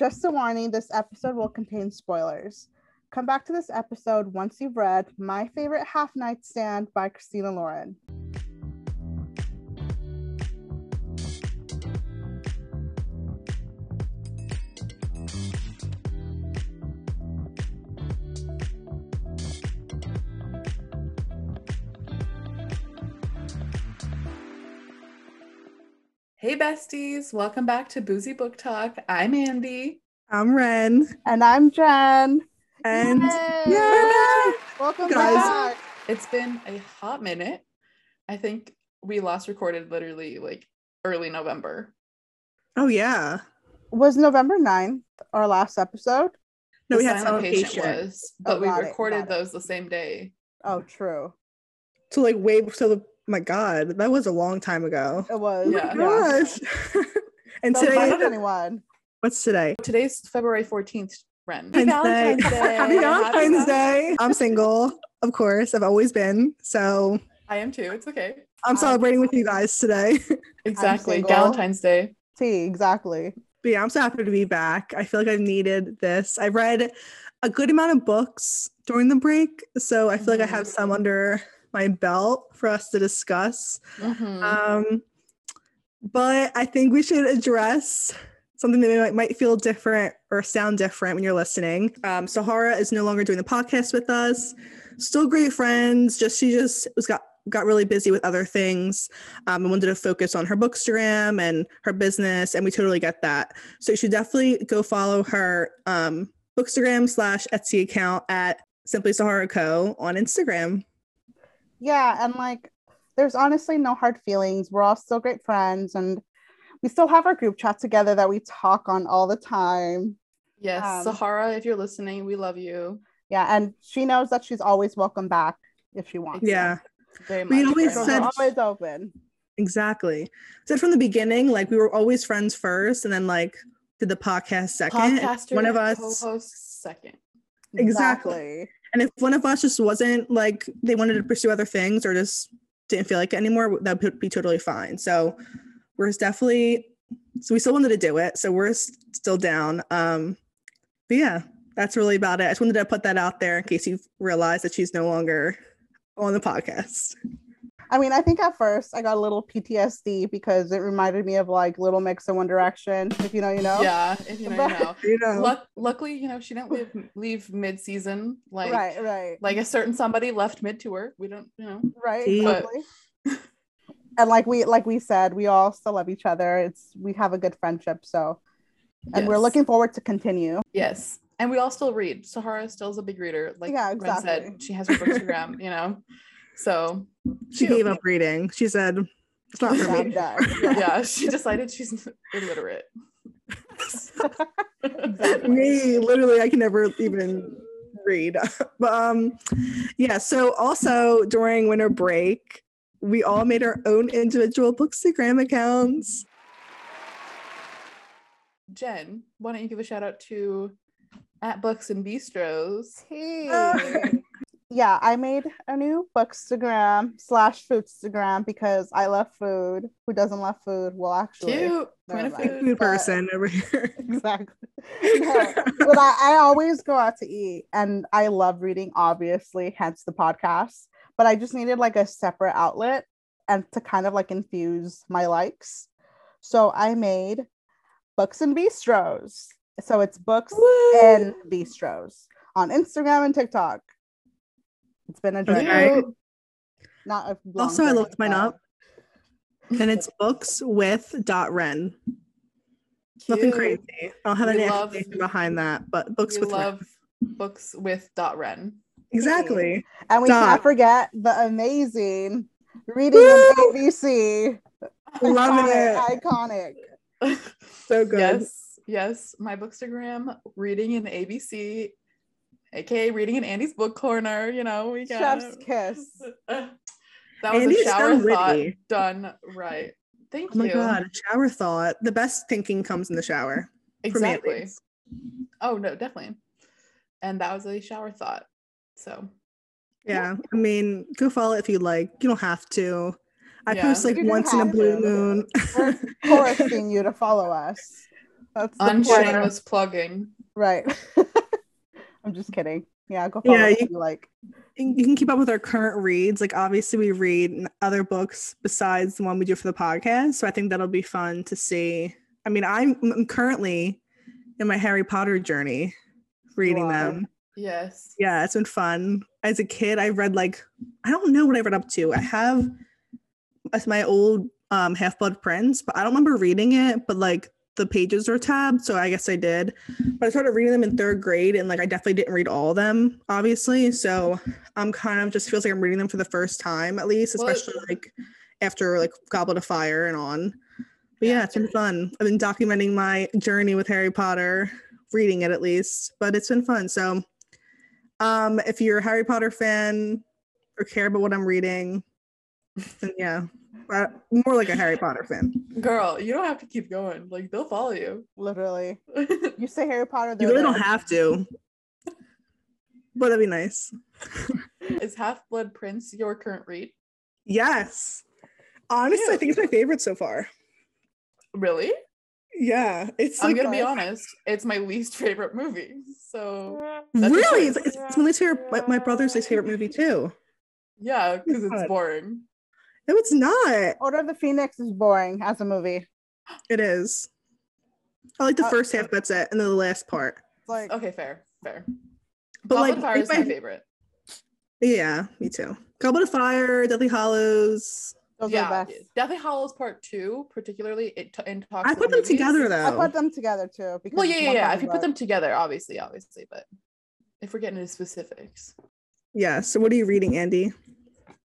Just a warning this episode will contain spoilers. Come back to this episode once you've read My Favorite Half Night Stand by Christina Lauren. Hey besties, welcome back to Boozy Book Talk. I'm Andie. I'm Ren. And I'm Gen. And Yay! yeah, Welcome Guys. back. It's been a hot minute. I think we last recorded literally like early November. oh yeah. Was November 9th our last episode? No, The we had Silent Silent Patient Patient. was, but Oh, we got it, recorded it. those the same day. Oh, true. So like way so the my God, that was a long time ago. It was. Oh yeah. Gosh. and So today, 2021. what's today? Today's February 14th, Ren. Valentine's Day. Happy Valentine's Day. I'm single, of course. I've always been. So I am too. It's okay. I'm celebrating with you guys today. Exactly. Valentine's Day. T, exactly. But yeah, I'm so happy to be back. I feel like I've needed this. I read a good amount of books during the break. So I feel like I have mm-hmm. some under my belt for us to discuss. Mhm. Um, but I think we should address something that might, might feel different or sound different when you're listening. Um, Sahara is no longer doing the podcast with us. Still great friends. Just she just was got got really busy with other things um, and wanted to focus on her bookstagram and her business, and we totally get that. So you should definitely go follow her um, bookstagram slash Etsy account at Simply Sahara Co on Instagram. Yeah, and like there's honestly no hard feelings. We're all still great friends and we still have our group chat together that we talk on all the time. yes, um, Sahara, if you're listening, we love you. Yeah, and she knows that she's always welcome back if she wants. Yeah. Very We much. always So we're said- always open. Exactly. Said from the beginning, like we were always friends first, and then like did the podcast second. and podcaster, one of us, co-host second. Exactly. And if one of us just wasn't like they wanted to pursue other things or just didn't feel like it anymore, that would be totally fine. So we're definitely. So we still wanted to do it, so we're still down. Um, but yeah, that's really about it. I just wanted to put that out there in case you realize that she's no longer on the podcast. I mean, I think at first I got a little PTSD because it reminded me of like Little Mix and One Direction. If you know, you know. Yeah, if you know, you know. You know, Luck- luckily, you know, she didn't leave, leave mid-season. Like, right, right, like a certain somebody left mid-tour. We don't, you know. right. See? But- and like we like we said, we all still love each other. It's we have a good friendship, so and we're looking forward to continue. Yes, and we all still read. Sahara still is a big reader. Like Yeah, Ren exactly. said, she has her bookstagram. you know, so she gave up reading. She said, "It's not for me." yeah, she decided she's illiterate. Exactly. me literally i can never even read but um yeah so also during winter break we all made our own individual bookstagram accounts Gen, why don't you give a shout out to at Books and Bistros? Hey. Yeah, I made a new bookstagram slash foodstagram because I love food. Who doesn't love food? Well, actually, Cute, never queen of food. food but- person over here exactly. No, but I, I always go out to eat and I love reading, obviously, hence the podcast. But I just needed like a separate outlet and to kind of like infuse my likes. So I made books and bistros. So it's books and bistros on Instagram and TikTok. It's been a journey. Okay. Not a long also i looked mine but- up and it's books with dot ren nothing crazy i don't have We any love- explanation behind that but books We with Ren. love books with dot Ren. exactly And we Dot. can't forget the amazing reading in ABC. love Iconic, it iconic. so good Yes, yes. My bookstagram, reading in ABC, aka reading in Andie's book corner. You know, we got Chef's kiss. that was Andie's a shower so thought witty. done right. Thank you. oh my god a shower thought the best thinking comes in the shower for me exactly. Oh no, definitely. And that was a shower thought. So Yeah, I mean, go follow it if you like. You don't have to. I Yeah. post like You once in a blue to. moon. We're forcing you to follow us. That's the. Unshameless plugging. Right. I'm just kidding. Yeah, go follow Yeah, you- if you like. You can keep up with our current reads. Like obviously we read other books besides the one we do for the podcast. So I think that'll be fun to see. I mean, I'm, I'm currently in my Harry Potter journey reading are. them. Yes. Yeah, it's been fun. As a kid, I read like I don't know what I read up to. I have as my old um Half Blood Prince, but I don't remember reading it. But like the pages were tabbed, so I guess I did. But I started reading them in third grade, and like I definitely didn't read all of them, obviously. So I'm kind of just feels like I'm reading them for the first time at least, especially like after like Goblet of Fire and on. But yeah, Yeah. it's been fun. I've been documenting my journey with Harry Potter, reading it at least, but it's been fun. So um, if you're a Harry Potter fan or care about what I'm reading, then yeah, uh, more like a Harry Potter fan. Girl, you don't have to keep going. Like they'll follow you. Literally. You say Harry Potter. You they're really there. don't have to, but that'd be nice. Is Half Blood Prince your current read? Yes, honestly, I think it's my favorite so far. Really? Yeah, it's I'm like gonna be honest. It's my least favorite movie. So really, choice. it's, it's my least favorite. My, my brother's least favorite movie too. yeah, because it's boring. No, it's not. Order of the Phoenix is boring as a movie. It is. I like the Uh, first half. That's it, and then the last part. Like Okay, fair, fair. But, Goblet like, of Fire is my I- favorite. Yeah, me too. Goblet of Fire, Deathly Hallows. those yeah, are the best. Deathly Hallows Part Two, particularly it t- in talks. I with put them movies. together though. I put them together too. Because Well, yeah, yeah, yeah. If you put them together, obviously, obviously, but if we're getting into specifics, Yeah. So what are you reading, Andie?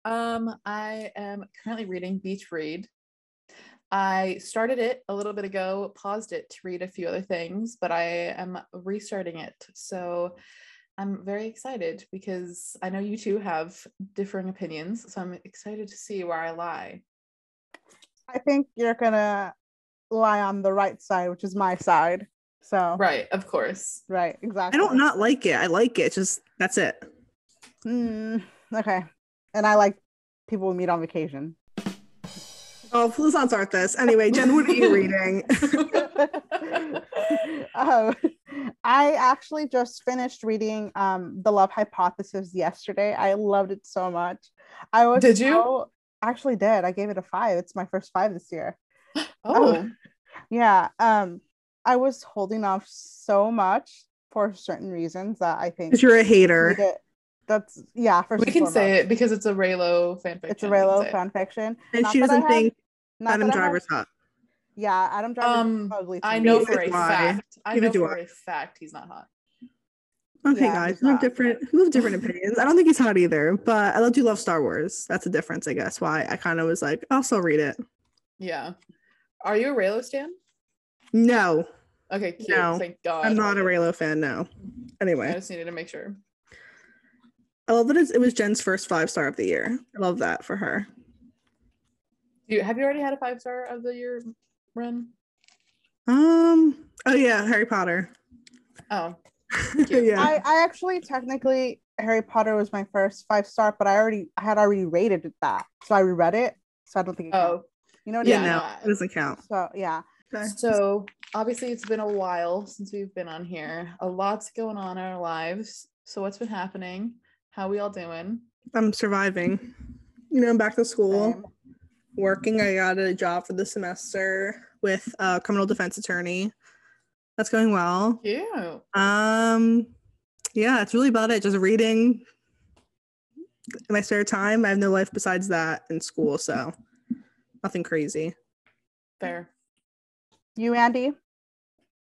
Um, I am currently reading Beach Read. I started it a little bit ago, paused it to read a few other things, but I am restarting it. So I'm very excited because I know you two have differing opinions. So I'm excited to see where I lie. I think you're gonna lie on the right side, which is my side. So Right, of course. right, exactly. I don't not like it. I like it. Just that's it. Mm, okay, and I like people we meet on vacation. Oh, let's not this. Anyway, Gen, what are you reading? um, I actually just finished reading um, The Love Hypothesis yesterday. I loved it so much. I was Did you? so- actually did. I gave it a five. It's my first five this year. Oh, Yeah. Um, I was holding off so much for certain reasons that I think you're a hater. It- that's yeah. First we and can say it because it's a Reylo fanfiction. It's a Reylo say it. fan fiction. And Not she doesn't have- think Adam that have- Driver's hot. Yeah, Adam Driver. Um, ugly to I know Neither for a do fact. I Neither know for I. a fact he's not hot. Okay, Yeah, guys, he's we have different we have different opinions. I don't think he's hot either, but I do love Star Wars. That's a difference, I guess. Why I kind of was like, I'll still read it. Yeah. Are you a Reylo stan? No, Okay, cute. No, Thank God. I'm not a Reylo fan. No. Anyway, I just needed to make sure. I love that it's, it was Gen's first five star of the year. I love that for her. Do you have you already had a five star of the year run? Um. Oh yeah, Harry Potter. Oh, yeah. I, I actually technically Harry Potter was my first five star, but I already I had already rated it that, so I reread it. So I don't think it counts. oh. you know what yeah. I mean? no, No, it doesn't count. So yeah, Okay. So obviously it's been a while since we've been on here. A lot's going on in our lives. So what's been happening? How we all doing? I'm surviving. You know, I'm back to school, same. working. I got a job for the semester with a criminal defense attorney. That's going well. Cute. Um, yeah, it's really about it. Just reading in my spare time. I have no life besides that in school, so nothing crazy. Fair. you Andie.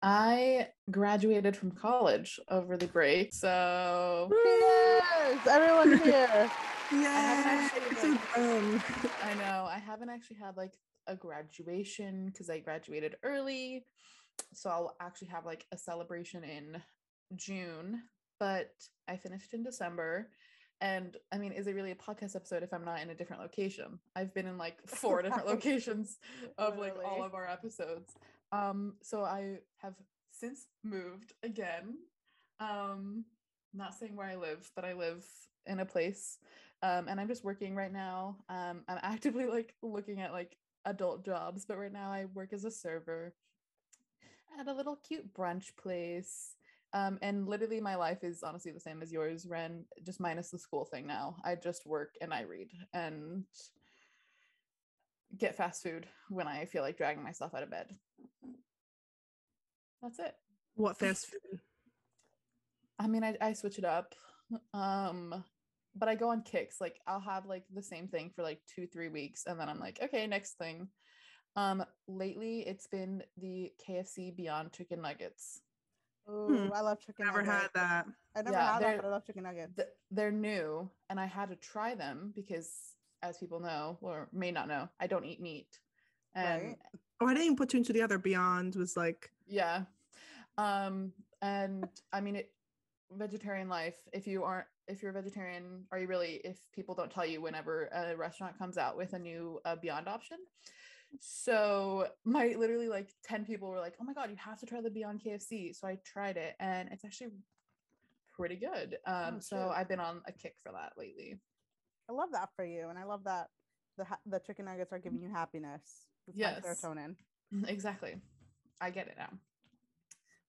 I graduated from college over the break. So Cheers, everyone here. Yeah, actually, it's like- I know I haven't actually had like a graduation because I graduated early. So I'll actually have like a celebration in June, but I finished in December. And I mean, is it really a podcast episode if I'm not in a different location? I've been in like four different locations of like all of our episodes. Um, so I have since moved again. Um, not saying where I live, but I live in a place um, and I'm just working right now. Um, I'm actively like looking at like adult jobs, but right now I work as a server. at a little cute brunch place. Um, and literally my life is honestly the same as yours, Ren, just minus the school thing now. I just work and I read and get fast food when I feel like dragging myself out of bed. That's it. What fast food? I mean, I, I switch it up. Um, but I go on kicks. Like I'll have like the same thing for like two, three weeks, and then I'm like, okay, next thing. Um, lately it's been the KFC Beyond Chicken Nuggets. Ooh, I love chicken nuggets. Never nuggets. had that. I never Yeah, had that, but I love chicken nuggets. Th- they're new, and I had to try them because, as people know or may not know, I don't eat meat. And Right. Oh, I didn't put two and two together. Beyond was like, yeah. Um and i mean it vegetarian life if you aren't if you're a vegetarian are you really if people don't tell you whenever a restaurant comes out with a new uh, beyond option? So my literally like 10 people were like oh my god you have to try the beyond kfc so i tried it and it's actually pretty good. Um Oh, so i've been on a kick for that lately. I love that for you, and I love that the ha- the chicken nuggets are giving you happiness. It's Yes. serotonin. exactly i get it now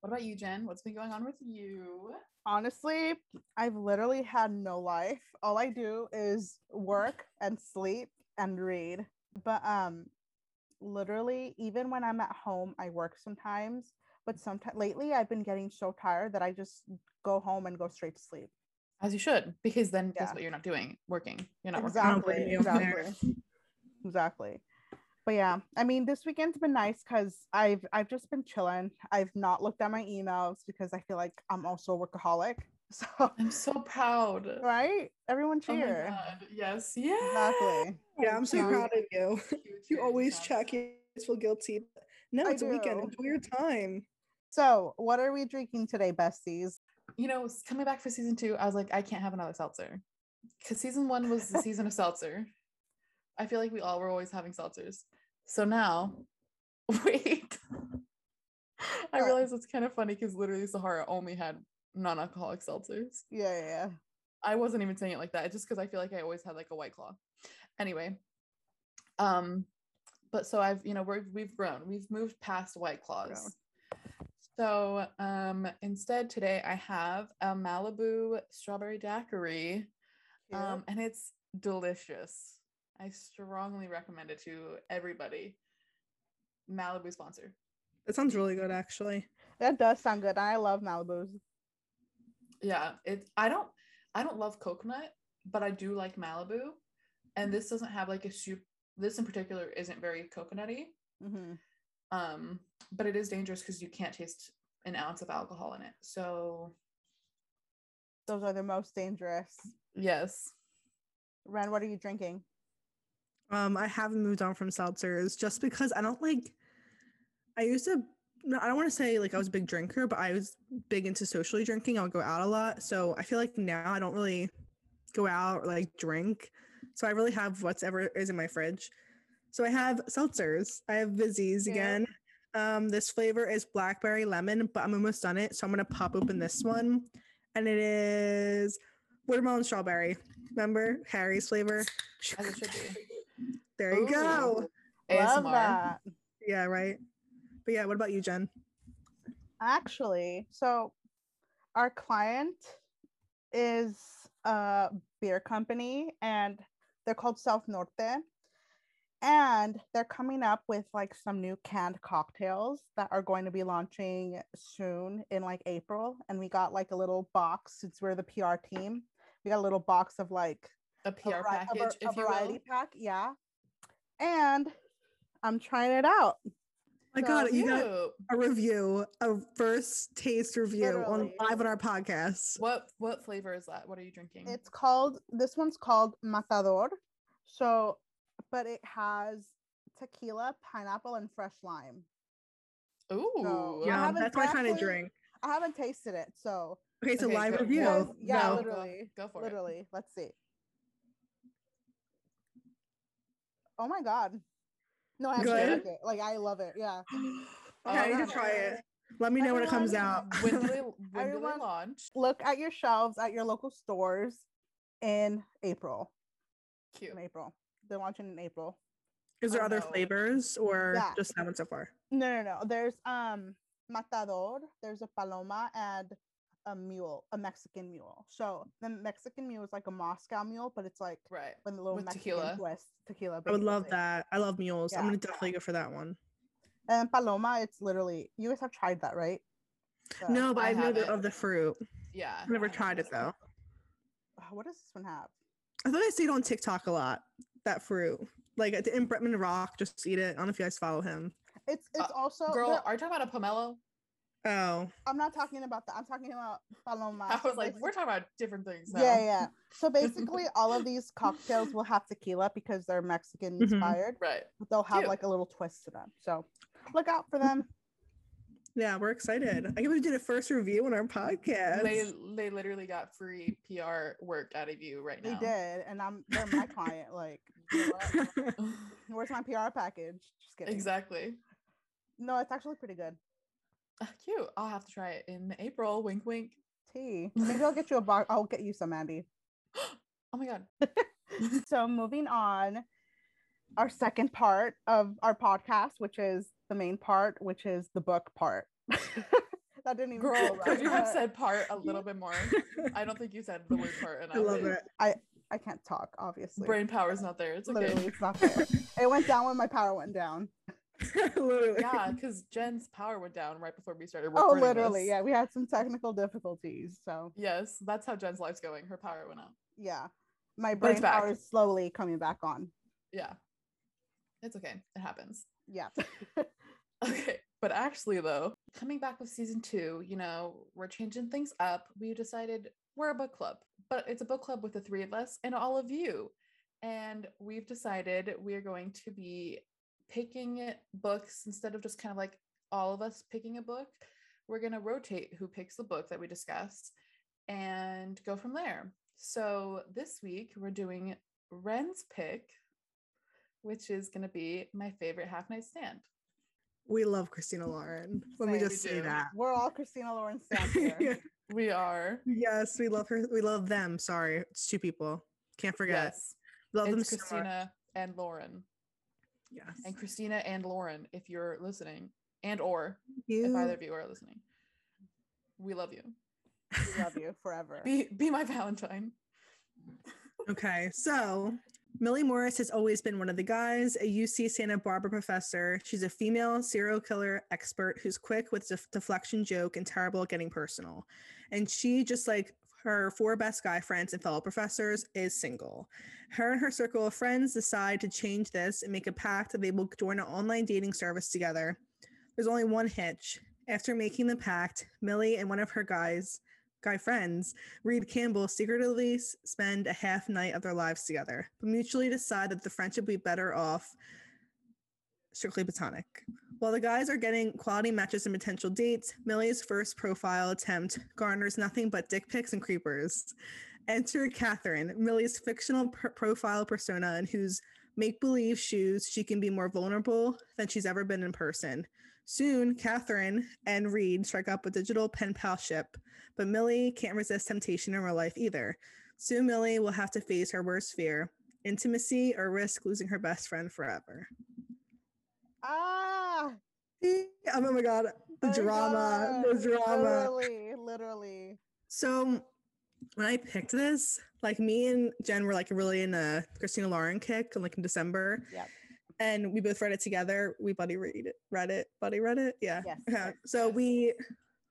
what about you gen what's been going on with you Honestly, I've literally had no life. All I do is work and sleep and read. But um, literally, even when I'm at home, I work sometimes. But sometimes lately, I've been getting so tired that I just go home and go straight to sleep. As you should, because then guess what you're not doing? Working. You're not Exactly. working. Exactly. Exactly. But yeah, I mean, this weekend's been nice because I've I've just been chilling. I've not looked at my emails because I feel like I'm also a workaholic. So I'm so proud. right, everyone Oh cheer. God. Yes. Yeah. exactly. yeah, I'm so Yeah. proud of you. You always check. You always feel guilty. No, it's a weekend. Enjoy your time. So, what are we drinking today, besties? You know, coming back for season two, I was like, I can't have another seltzer. Because season one was the season of seltzer. I feel like we all were always having seltzers. So now, wait. I realize it's kind of funny because literally Sahara only had non-alcoholic seltzers. Yeah, yeah, yeah. I wasn't even saying it like that just because I feel like I always had like a white claw. Anyway, um, but so I've you know we've we've grown, we've moved past white claws. So um, instead today I have a Malibu strawberry daiquiri, um, and it's delicious. I strongly recommend it to everybody. Malibu sponsor. That sounds really good, actually. that does sound good. I love Malibu's. Yeah, it. I don't. I don't love coconut, but I do like Malibu, and this doesn't have like a soup. This in particular isn't very coconutty. Mm-hmm. Um, but it is dangerous because you can't taste an ounce of alcohol in it. So Those are the most dangerous. yes, Ren, what are you drinking? Um, I haven't moved on from seltzers just because I don't like. I used to. no, I don't want to say like I was a big drinker, but I was big into socially drinking. I would go out a lot, so I feel like now I don't really go out or like drink. So I really have whatever is in my fridge. So I have seltzers. I have Vizzies Yeah. again. Um, this flavor is blackberry lemon, but I'm almost done it, so I'm gonna pop open this one, and it is watermelon strawberry. Remember Harry's flavor? as it should be. There you go. Ooh, Love ASMR. that. Yeah, right. But yeah, what about you, Gen? Actually, so our client is a beer company and they're called South Norte. And they're coming up with like some new canned cocktails that are going to be launching soon in like April. And we got like a little box since we're the PR team. We got a little box of like A a PR a package, a if you variety will. pack. Yeah. And I'm trying it out. Oh I So God, you got a review, a first taste review on live on our podcast. What what flavor is that? What are you drinking? It's called this one's called Matador. So, but it has tequila, pineapple, and fresh lime. Ooh. So, I Yeah, haven't that's my kind of actually- drink. I haven't tasted it, so Okay, so Okay, live go- review. Yes, yeah, go, literally, Go, go for it. literally. Let's see. Oh my god! No, I actually Good? like it. Like I love it. Yeah. okay, Oh, I need to try it. Let me know when it comes out. when do they when do they launch? Look at your shelves at your local stores in April. Cute. In April, they're launching in April. Is there Oh, other no. flavors or Yeah. just that one so far? No, no, no. There's um matador, there's a paloma, and a mule, a Mexican mule. So the Mexican mule is like a Moscow mule, but it's like Right. when the little With Mexican tequila. twist tequila. I would love that. I love mules. I'm gonna definitely go for that one. And paloma, it's literally you guys have tried that, right? The- No, but I I know the, haven't. of the fruit. Yeah. I've never I tried it though. uh, What does this one have? I thought I see it on TikTok a lot. That fruit, like in Bretman Rock, just eat it. I don't know if you guys follow him. It's it's Uh, also Girl, there- are you talking about a pomelo? Oh, I'm not talking about that. I'm talking about paloma. I was like, we're talking about different things now. Yeah, yeah. So basically, all of these cocktails will have tequila because they're Mexican Mhm. inspired, Right. but they'll have Cute. like a little twist to them. So look out for them. yeah, we're excited. I think we did a first review on our podcast. They they literally got free PR work out of you right now. They did, and I'm they're my client. Like, you know what? where's my PR package? Just kidding. exactly. No, it's actually pretty good. Cute. I'll have to try it in April. Wink, wink. Tea. Maybe I'll get you a box. I'll get you some, Andie. Oh my god. So moving on, our second part of our podcast, which is the main part, which is the book part. that didn't even Girl, could you have said part a little bit more? I don't think you said the word part I love it. I I can't talk, obviously. Brain power's not there. It's okay. Literally, it's not there. it went down when my power went down. Literally. yeah, because Gen's power went down right before we started Oh, literally. this. Yeah, we had some technical difficulties. So, Yes, that's how Gen's life's going. Her power went out. yeah, my brain power is slowly coming back on. Yeah. It's okay. It happens. Yeah. Okay. But actually, though, coming back with season two, you know, we're changing things up. We decided we're a book club, but it's a book club with the three of us and all of you. And we've decided we're going to be picking books instead of just kind of like all of us picking a book. We're going to rotate who picks the book that we discussed and go from there. So this week we're doing Ren's pick, which is going to be my favorite half night stand. We love Christina Lauren. Let me just say do. that. We're all Christina Lauren fans here. We are. yes, we love her. We love them. Sorry, it's two people. Can't forget. Yes. Love them It's so much. Christina and Lauren. Yes. And Christina and Lauren, if you're listening, and or you. if either of you are listening. We love you. we love you forever. Be be my Valentine. Okay, so Millie Morris has always been one of the guys, a UC Santa Barbara professor. She's a female serial killer expert who's quick with def- deflection joke and terrible at getting personal. And she, just like her four best guy friends and fellow professors, is single. Her and her circle of friends decide to change this and make a pact that they will join an online dating service together. There's only one hitch. After making the pact, Millie and one of her guys, guy friends, Reed Campbell secretly spend a half night of their lives together, but mutually decide that the friendship would be better off strictly platonic. While the guys are getting quality matches and potential dates, Millie's first profile attempt garners nothing but dick pics and creepers. Enter Catherine, Millie's fictional profile persona in whose make believe shoes she can be more vulnerable than she's ever been in person. Soon, Catherine and Reed strike up a digital pen pal ship, but Millie can't resist temptation in real life either. Soon, Millie will have to face her worst fear intimacy or risk losing her best friend forever. Ah, Oh my god, the my drama, the drama. Literally, literally. So when I picked this, like me and Gen were like really in a Christina Lauren kick, like in December. Yep. And we both read it together. We buddy read it, read it, buddy read it. Yeah. Yes. Yeah. So we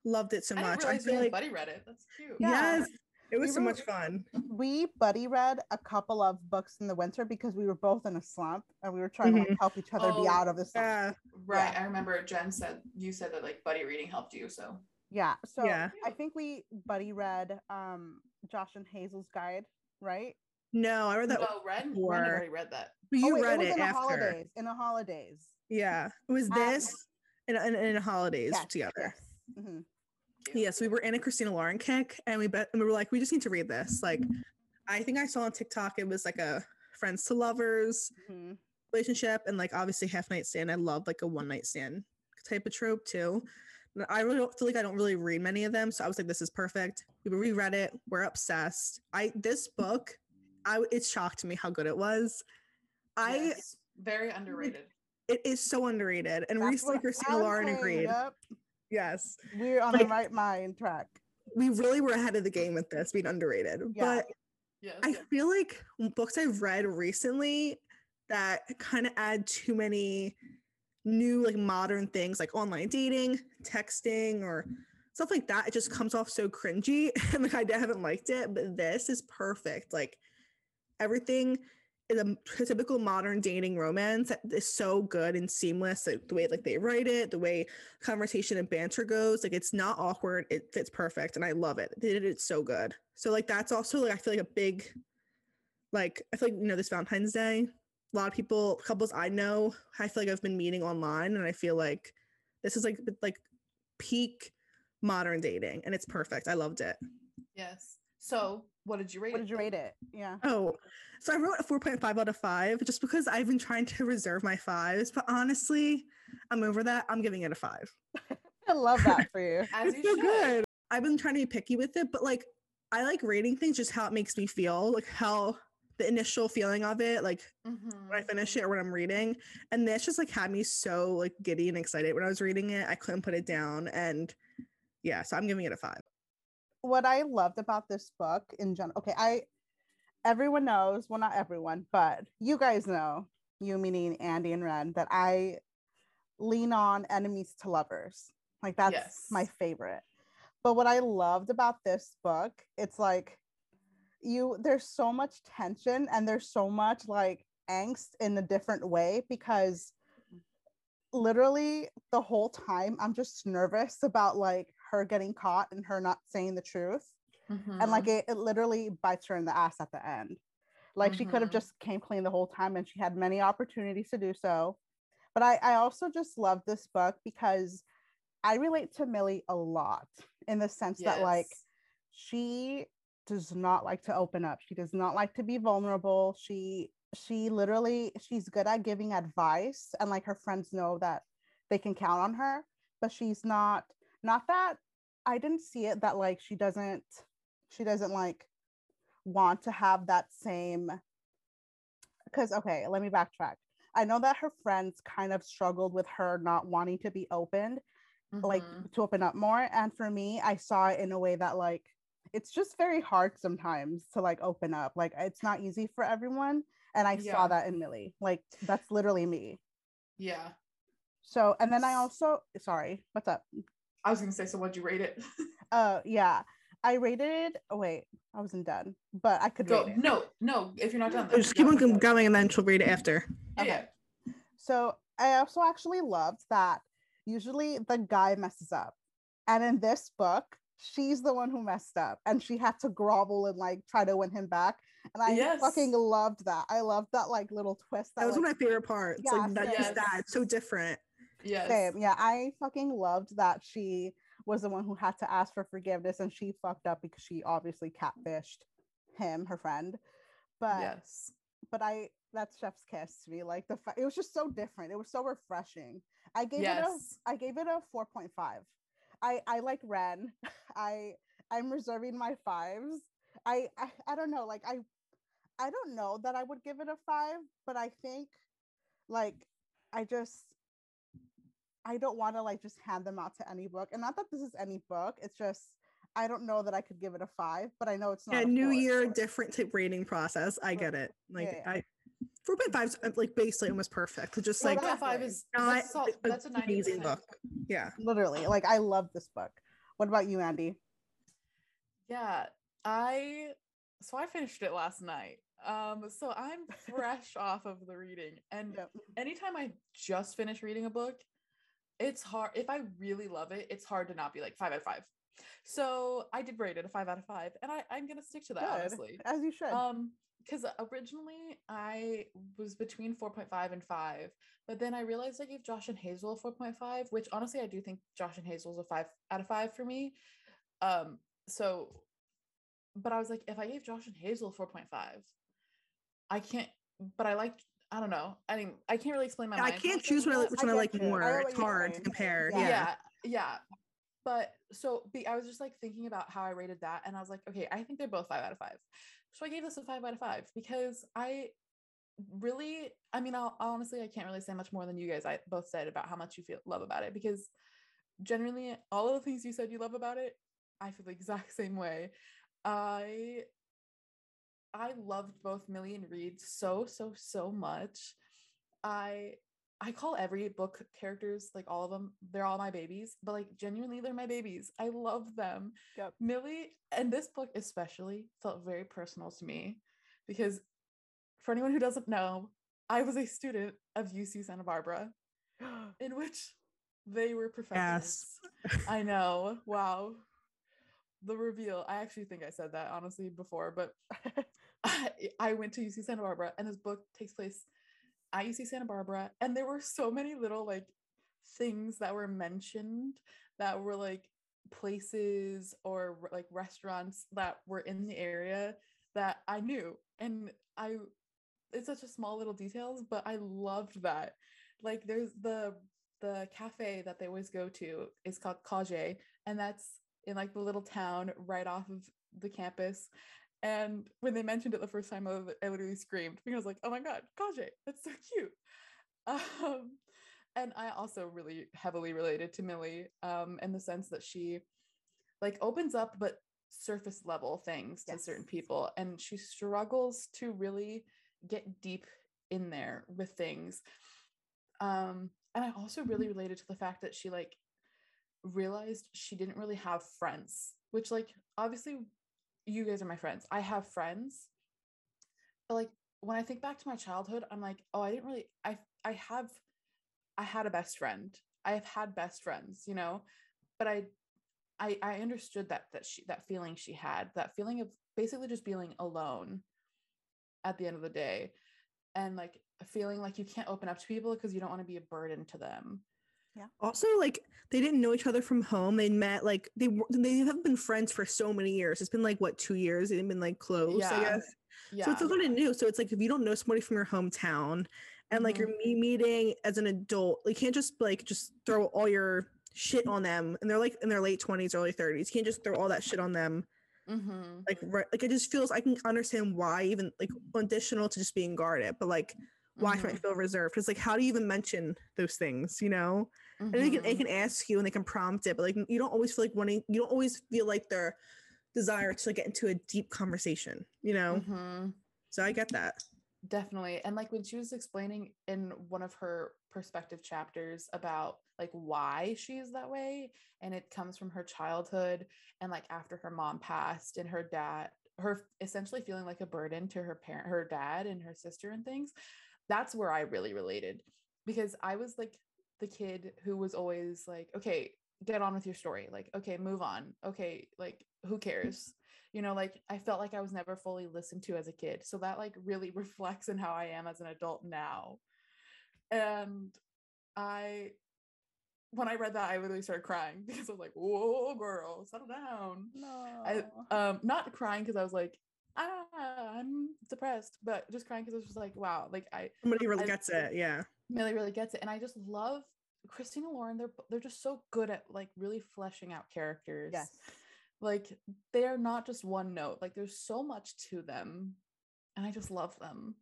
loved it so I much. didn't I realize you feel like Buddy read it. That's cute. Yes, it was We so much fun. We buddy read a couple of books in the winter because we were both in a slump and we were trying to like, help each other Oh, be out of the slump. Yeah. Right. Yeah. I remember Gen said you said that like buddy reading helped you. So Yeah. So Yeah. I think we buddy read um Josh and Hazel's guide, right? No, I read that. no, Ren, Ren before. had already read that. but you oh, wait, read it was it, in the after. holidays. In the holidays. Yeah. It was Um, this and, and, and holidays Yes, together. Yes. Mhm. Yes, we were in a Christina Lauren kick, and we bet and we were like, we just need to read this. Like, I think I saw on TikTok it was like a friends to lovers Mhm. relationship, and like obviously half night stand. I love like a one night stand type of trope too. And I really don't feel like I don't really read many of them, so I was like, this is perfect. We reread it. We're obsessed. I this book, I it shocked me how good it was. I very underrated. it is so underrated, and That's recently Christina Lauren agreed. yep. Yes. We're on Like- the right mind track. We really were ahead of the game with this being underrated. Yeah. But Yes. I feel like books I've read recently that kind of add too many new like modern things like online dating, texting, or stuff like that. It just comes off so cringy. And like I haven't liked it, but this is perfect. Like everything a typical modern dating romance is so good and seamless. Like the way like they write it, the way conversation and banter goes, like it's not awkward. It fits perfect, and I love it. They did it so good. So like that's also like I feel like a big, like I feel like you know this Valentine's Day, a lot of people, couples I know, I feel like I've been meeting online, and I feel like this is like like peak modern dating, and it's perfect. I loved it. yes. So what did you rate What it? did you rate it? Yeah. Oh, so I wrote a 4.5 out of 5 just because I've been trying to reserve my fives, but honestly, I'm over that. I'm giving it a 5. I love that for you. As it's you so should. good. I've been trying to be picky with it, but like I like rating things just how it makes me feel, like how the initial feeling of it, like when I finish mm-hmm. it or when I'm reading. And this just like had me so like giddy and excited when I was reading it. I couldn't put it down. And yeah, so I'm giving it a five. What I loved about this book in general, okay, I everyone knows, well, not everyone, but you guys know, you meaning Andie and Ren, that I lean on enemies to lovers. Like that's Yes. my favorite. But what I loved about this book, it's like you there's so much tension and there's so much like angst in a different way because literally the whole time I'm just nervous about like her getting caught and her not saying the truth. And like Mhm. it, it literally bites her in the ass at the end. Like she could have just came clean the whole time and she had many opportunities to do so. But i i also just love this book because i relate to millie a lot in the sense that like she does not like to open up. She does not like to be vulnerable. She she literally she's good at giving advice and like her friends know that they can count on her but she's not not that i didn't see it that like she doesn't she doesn't like want to have that same because okay let me backtrack i know that her friends kind of struggled with her not wanting to be opened like Mhm. to open up more and for me i saw it in a way that like it's just very hard sometimes to like open up like it's not easy for everyone and i Yeah. saw that in millie like that's literally me yeah. so and then i also sorry what's up I was gonna say, so what'd you rate it? uh yeah i rated oh wait i wasn't done but i could Go. rate it No, no. If you're not done, just keep on going and then she'll read it after. Okay. yeah. So I also actually loved that usually the guy messes up. And in this book, she's the one who messed up and she had to grovel and like try to win him back. And I Yes. fucking loved that. I loved that like little twist. That was one like, of my favorite parts. Yeah, like that's same. just that. It's so different. Yes. same. Yeah, I fucking loved that she was the one who had to ask for forgiveness and she fucked up because she obviously catfished him, her friend. But Yes. but I that's chef's kiss to me. Like the fa- it was just so different. It was so refreshing. I gave it a Yes. I gave it a 4.5. I I like Ren. I I'm reserving my fives. I, I I don't know. Like I I don't know that I would give it a 5, but I think like I just I don't want to like just hand them out to any book. And not that this is any book. It's just I don't know that I could give it a 5, but I know it's not Yeah, a new four. year, different type rating process. I get it. Like Yeah, yeah. I 4.5 is uh, like basically almost perfect. Just Well, like that- five is not that's, sol- a that's an amazing book. Yeah. Literally. Like I love this book. What about you, Andie? Yeah, I so I finished it last night. Um, so I'm fresh off of the reading, and Yep. anytime I just finish reading a book, it's hard. If I really love it, it's hard to not be like five out of five. So I did rate it a five out of five, and I I'm gonna stick to that Good. honestly. As you should. Um, because originally I was between 4.5 and 5, but then I realized I gave Josh and Hazel a 4.5, which honestly I do think Josh and Hazel's a 5 out of 5 for me. Um, so but I was like, if I gave Josh and Hazel 4.5, I can't but I like I don't know. I mean, I can't really explain my I mind can't choose what I, which I one I like you. I know more. what It's hard to compare. Yeah. Yeah. yeah yeah but so be, i was just like thinking about how i rated that and i was like okay i think they're both five out of five so i gave this a five out of five because i really i mean I'll, honestly i can't really say much more than you guys i both said about how much you feel love about it because generally, all of the things you said you love about it, I feel the exact same way. I I loved both Millie and Reed so so so much. I I call every book characters like all of them. They're all my babies, but like genuinely, they're my babies. I love them. Yep. Millie and this book especially felt very personal to me because for anyone who doesn't know, I was a student of UC Santa Barbara, in which they were professors. Yes. I know. Wow. The reveal. I actually think I said that honestly before, but I, I went to UC Santa Barbara and this book takes place at UC Santa Barbara. And there were so many little like things that were mentioned that were like places or like restaurants that were in the area that I knew. And I it's such a small little details, but I loved that. Like there's the the cafe that they always go to is called Kage, and that's in like the little town right off of the campus. And when they mentioned it the first time, I, I literally screamed because I was like, "Oh my god, Kage! That's so cute." Um, and I also really heavily related to Millie um, in the sense that she like opens up, but surface level things to certain people, and she struggles to really get deep in there with things. Um, and I also really related to the fact that she like realized she didn't really have friends, which like obviously you guys are my friends. I have friends. But like when I think back to my childhood, I'm like, oh, I didn't really I I have I had a best friend. I have had best friends, you know, but I I I understood that that she that feeling she had, that feeling of basically just being alone at the end of the day and like feeling like you can't open up to people because you don't want to be a burden to them. Also, like they didn't know each other from home. They met like they they haven't been friends for so many years. It's been like what two years? They've been like close, I Yeah. guess. Yeah. So it's kind of new. So it's like if you don't know somebody from your hometown, and like Mhm. you're me meeting as an adult, you can't just like just throw all your shit on them. And they're like in their late twenties, early thirties. You can't just throw all that shit on them. mm-hmm. Like right, like it just feels I can understand why even like additional to just being guarded, but like why Mhm. should I feel reserved? Because like how do you even mention those things? You know? and they can, they Mhm. can ask you and they can prompt it but like you don't always feel like wanting you don't always feel like their desire to get into a deep conversation you know Mhm. so i get that Definitely. And like when she was explaining in one of her perspective chapters about like why she's that way, and it comes from her childhood and like after her mom passed and her dad, her essentially feeling like a burden to her parent, her dad and her sister and things. That's where I really related because I was like the kid who was always like, okay, get on with your story. Like, okay, move on. Okay, like who cares? you know like i felt like i was never fully listened to as a kid so that like really reflects in how i am as an adult now and i when i read that i literally started crying because i was like whoa girl settle down No. i um not crying because i was like ah i'm depressed but just crying because it was just like wow like i somebody really I- gets it yeah Millie really gets it and i just love christina lauren they're they're just so good at like really fleshing out characters yes. like they are not just one note like there's so much to them and i just love them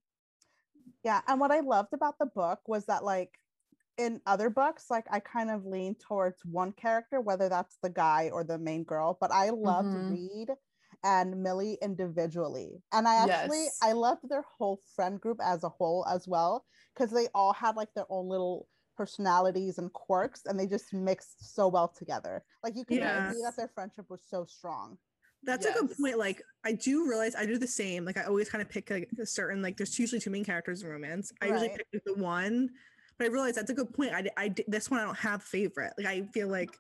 Yeah. And what I loved about the book was that, like, in other books, like, I kind of lean towards one character, whether that's the guy or the main girl, but I loved Mhm. Reed and Millie individually. And I actually, Yes. I loved their whole friend group as a whole as well, because they all had like their own little personalities and quirks and they just mixed so well together. Like, you can Yes. see that their friendship was so strong. that's a good point like i do realize i do the same like i always kind of pick like a certain like there's usually two main characters in romance i usually pick like, the one but i realize that's a good point i, di- I this one i don't have favorite like i feel like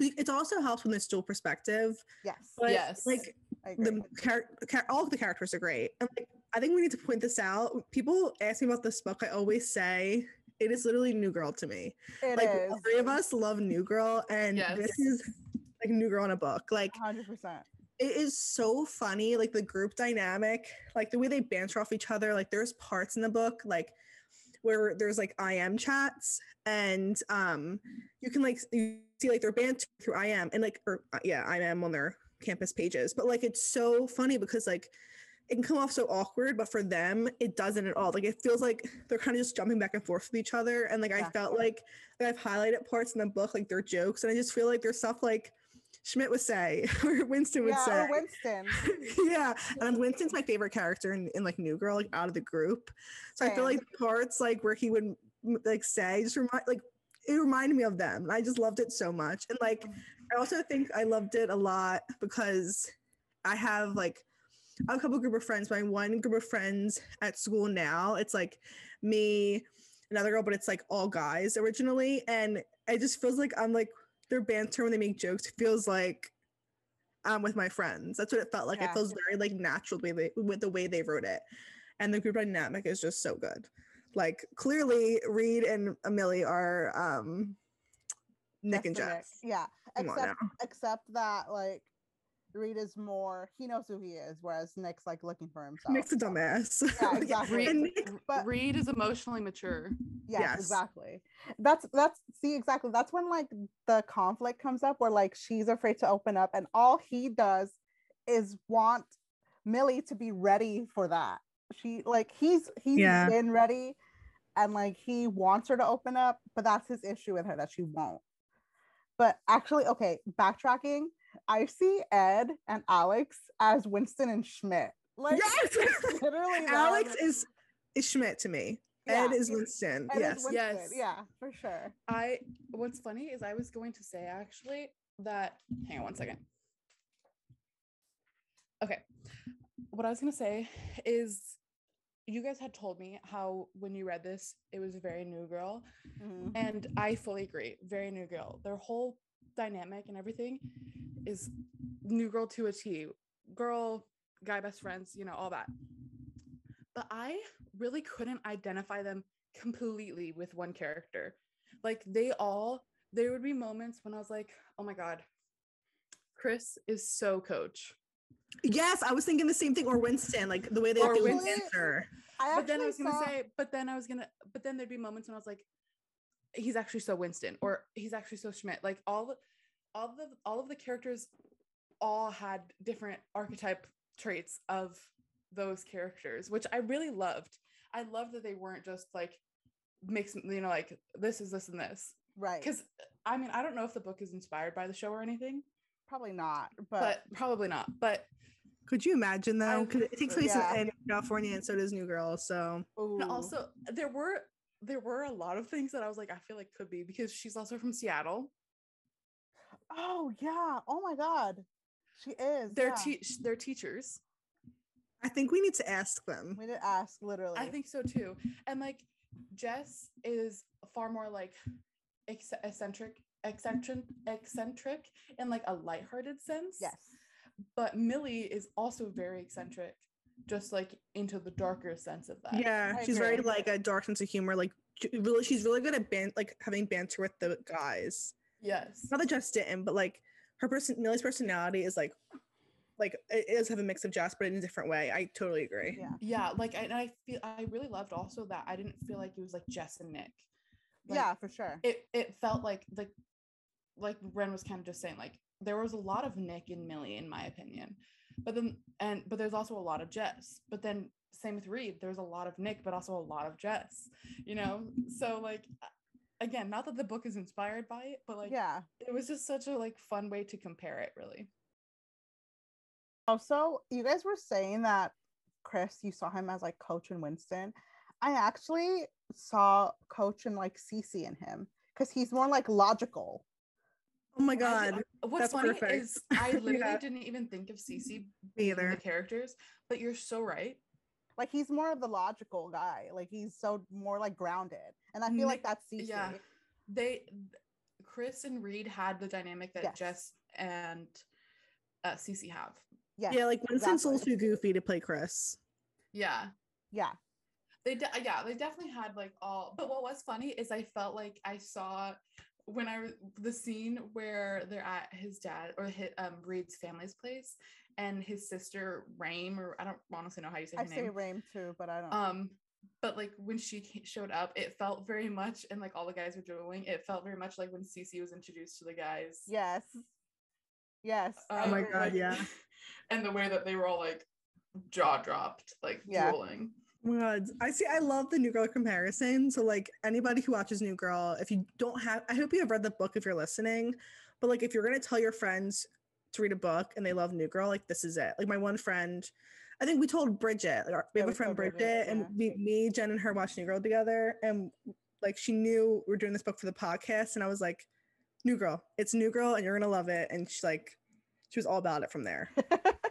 it also helps when there's dual perspective Yes. but Yes. like I agree. The char- char- all of the characters are great. And like, I think we need to point this out. People ask me about this book. I always say it is literally New Girl to me. It like is three of us love New Girl, and Yes. this is like New Girl in a book. Like 100%. it is so funny. Like the group dynamic, like the way they banter off each other. Like there's parts in the book like where there's like IM chats, and um, you can like you see like their banter through IM and like or uh, yeah IM on their campus pages. But like it's so funny because like it can come off so awkward, but for them, it doesn't at all. Like it feels like they're kind of just jumping back and forth with each other. And like I felt like, like I've highlighted parts in the book, like their jokes, and I just feel like there's stuff like Schmidt would say or Winston would yeah, say. or Winston. yeah, and Winston's my favorite character in, in like New Girl, like out of the group. So I feel like the parts like where he would like say just remind like it reminded me of them. I just loved it so much, and like mm-hmm. I also think I loved it a lot because I have like a couple group of friends. My one group of friends at school now, it's like me, another girl, but it's like all guys originally, and it just feels like I'm like their banter when they make jokes feels like I'm with my friends. That's what it felt like. Yeah. It feels very like natural the they, with the way they wrote it, and the group dynamic is just so good. Like clearly, Reed and Amelie are um Nick and That's the Jess. Yeah. Come Except except that like Reed is more he knows who he is, whereas Nick's like looking for himself. Nick's a dumbass. Yeah, exactly. and Nick, But Reed is emotionally mature. yes, Yes. exactly. That's that's see exactly. That's when like the conflict comes up where like she's afraid to open up, and all he does is want Millie to be ready for that. She like he's he's Yeah. been ready and like he wants her to open up, but that's his issue with her that she won't. But actually, okay, backtracking, I see Ed and Alex as Winston and Schmidt. Like yes, literally Alex is is Schmidt to me. Yeah. Ed is Winston. Ed is yes. Winston. Yes. Yeah, for sure. I what's funny is I was going to say actually that hang on one second. Okay. What I was gonna say is you guys had told me how when you read this, it was very new girl. Mhm. And I fully agree. Very new girl. Their whole dynamic and everything is new girl to a T. Girl, guy best friends, you know, all that. But I really couldn't identify them completely with one character. Like they all, there would be moments when I was like, oh my God, Chris is so coach. Yes, I was thinking the same thing. Or Winston, like the way they Or do answer. I but then I actually was gonna say, but then I was gonna, but then there'd be moments when I was like, he's actually so Winston, or he's actually so Schmidt. Like all the, all the, all of the characters, all had different archetype traits of those characters, which I really loved. I loved that they weren't just like mix, you know, like this is this and this. right. Because I mean, I don't know if the book is inspired by the show or anything, Probably not, but, but probably not. But Could you imagine though? Because it takes place Yeah. in, in California, and so does New Girl. So ooh. And also there were there were a lot of things that I was like, I feel like could be because she's also from Seattle. oh yeah. Oh my god. She is. They're yeah. te- they're teachers. I think we need to ask them. we need to ask literally. I think so too. And like Jess is far more like ex- eccentric, eccentric, eccentric in like a lighthearted sense. yes. But Millie is also very eccentric, just like into the darker sense of that. Yeah, I she's very like a dark sense of humor. Like really, she's really good at ban- like having banter with the guys. Yes. Not that Jess didn't, but like her person, Millie's personality is like, like it does have a mix of Jess, but in a different way. I totally agree. Yeah. Yeah. Like, I- and I feel I really loved also that I didn't feel like it was like Jess and Nick. Like, yeah, for sure. it it felt like the like Ren was kind of just saying like there was a lot of Nick and Millie in my opinion, but then and but there's also a lot of Jess. But then same with Reed, there's a lot of Nick, but also a lot of Jess. You know, so like again, not that the book is inspired by it, but like yeah. it was just such a like fun way to compare it. Really, Also, you guys were saying that Chris, you saw him as like Coach and Winston. I actually saw Coach and like Cece in him because he's more like logical. Oh my god, did- what's that's funny perfect. is I literally Yeah. didn't even think of Cece me being either. the characters, but you're so right. Like he's more of the logical guy. Like he's so more like grounded. And I feel like that's Cece. yeah. they Chris and Reed had the dynamic that Yes. Jess and uh Cece have. Yes, yeah, like Winston's a little too goofy to play Chris. Yeah. Yeah. They de- yeah, they definitely had like all but what was funny is I felt like I saw when I the scene where they're at his dad or hit um Reed's family's place and his sister Rame or I don't honestly know how you say her I say. Rame too, but I don't um but like when she showed up it felt very much and like all the guys were doing it felt very much like when Cece was introduced to the guys Yes. Yes. I Oh my agree. God, yeah. and the way that they were all like jaw dropped, like Yeah. drooling. God. I see. I love the New Girl comparison. So, like, anybody who watches New Girl, if you don't have, I hope you have read the book if you're listening. But, like, if you're going to tell your friends to read a book and they love New Girl, like, this is it. Like, my one friend, I think we told Bridget, like, our- we Yeah, have a friend, Bridget, Bridget, and yeah. we, me, Gen, and her watched New Girl together. And, like, she knew we are doing this book for the podcast. And I was like, New Girl, it's New Girl, and you're going to love it. And she's like, she was all about it from there.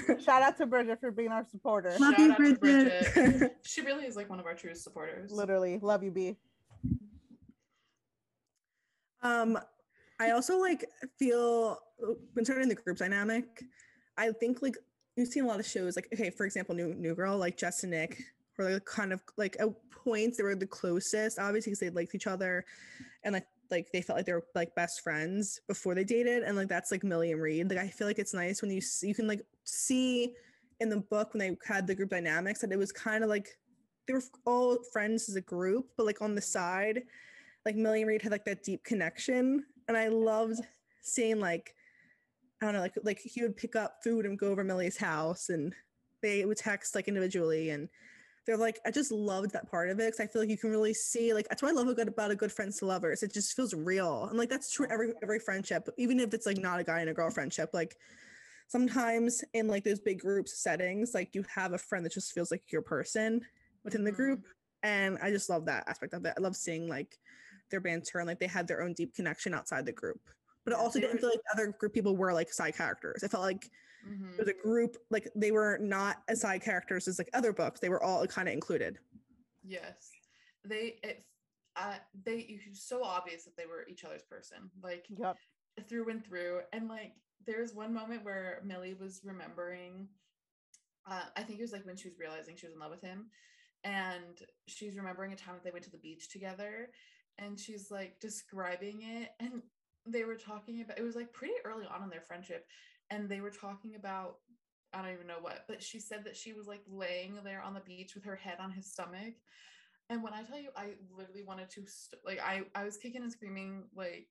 Shout out to Bridget for being our supporter. Love Shout you, out to Bridget. Bridget. She really is like one of our truest supporters. Literally, love you, B. Um, I also like feel when starting the group dynamic. I think like you've seen a lot of shows, like okay, for example, New New Girl, like Jess and Nick were like kind of like at points they were the closest, obviously because they liked each other, and like like they felt like they were like best friends before they dated, and like that's like Millie and Reed. Like I feel like it's nice when you see, you can like see in the book when they had the group dynamics that it was kind of like they were all friends as a group, but like on the side like Millie and Reed had like that deep connection, and I loved seeing like I don't know, like like he would pick up food and go over Millie's house, and they would text like individually, and they're like I just loved that part of it because I feel like you can really see like that's what I love good about a good friends to lovers. It just feels real, and like that's true every every friendship, even if it's like not a guy and a girl friendship, like. Sometimes in like those big groups settings, like you have a friend that just feels like your person within the group, mm-hmm. and I just love that aspect of it. I love seeing like their banter and like they had their own deep connection outside the group. But it also didn't feel like other group people were like side characters. I felt like Mhm. it was a group like they were not as side characters as like other books. They were all kind of included. Yes, they it uh they it was so obvious that they were each other's person, like Yep. through and through. And like there's one moment where Millie was remembering, uh, I think it was like when she was realizing she was in love with him, and she's remembering a time that they went to the beach together, and she's like describing it, and they were talking about it was like pretty early on in their friendship, and they were talking about I don't even know what, but she said that she was like laying there on the beach with her head on his stomach. And when I tell you, I literally wanted to st- like I I was kicking and screaming like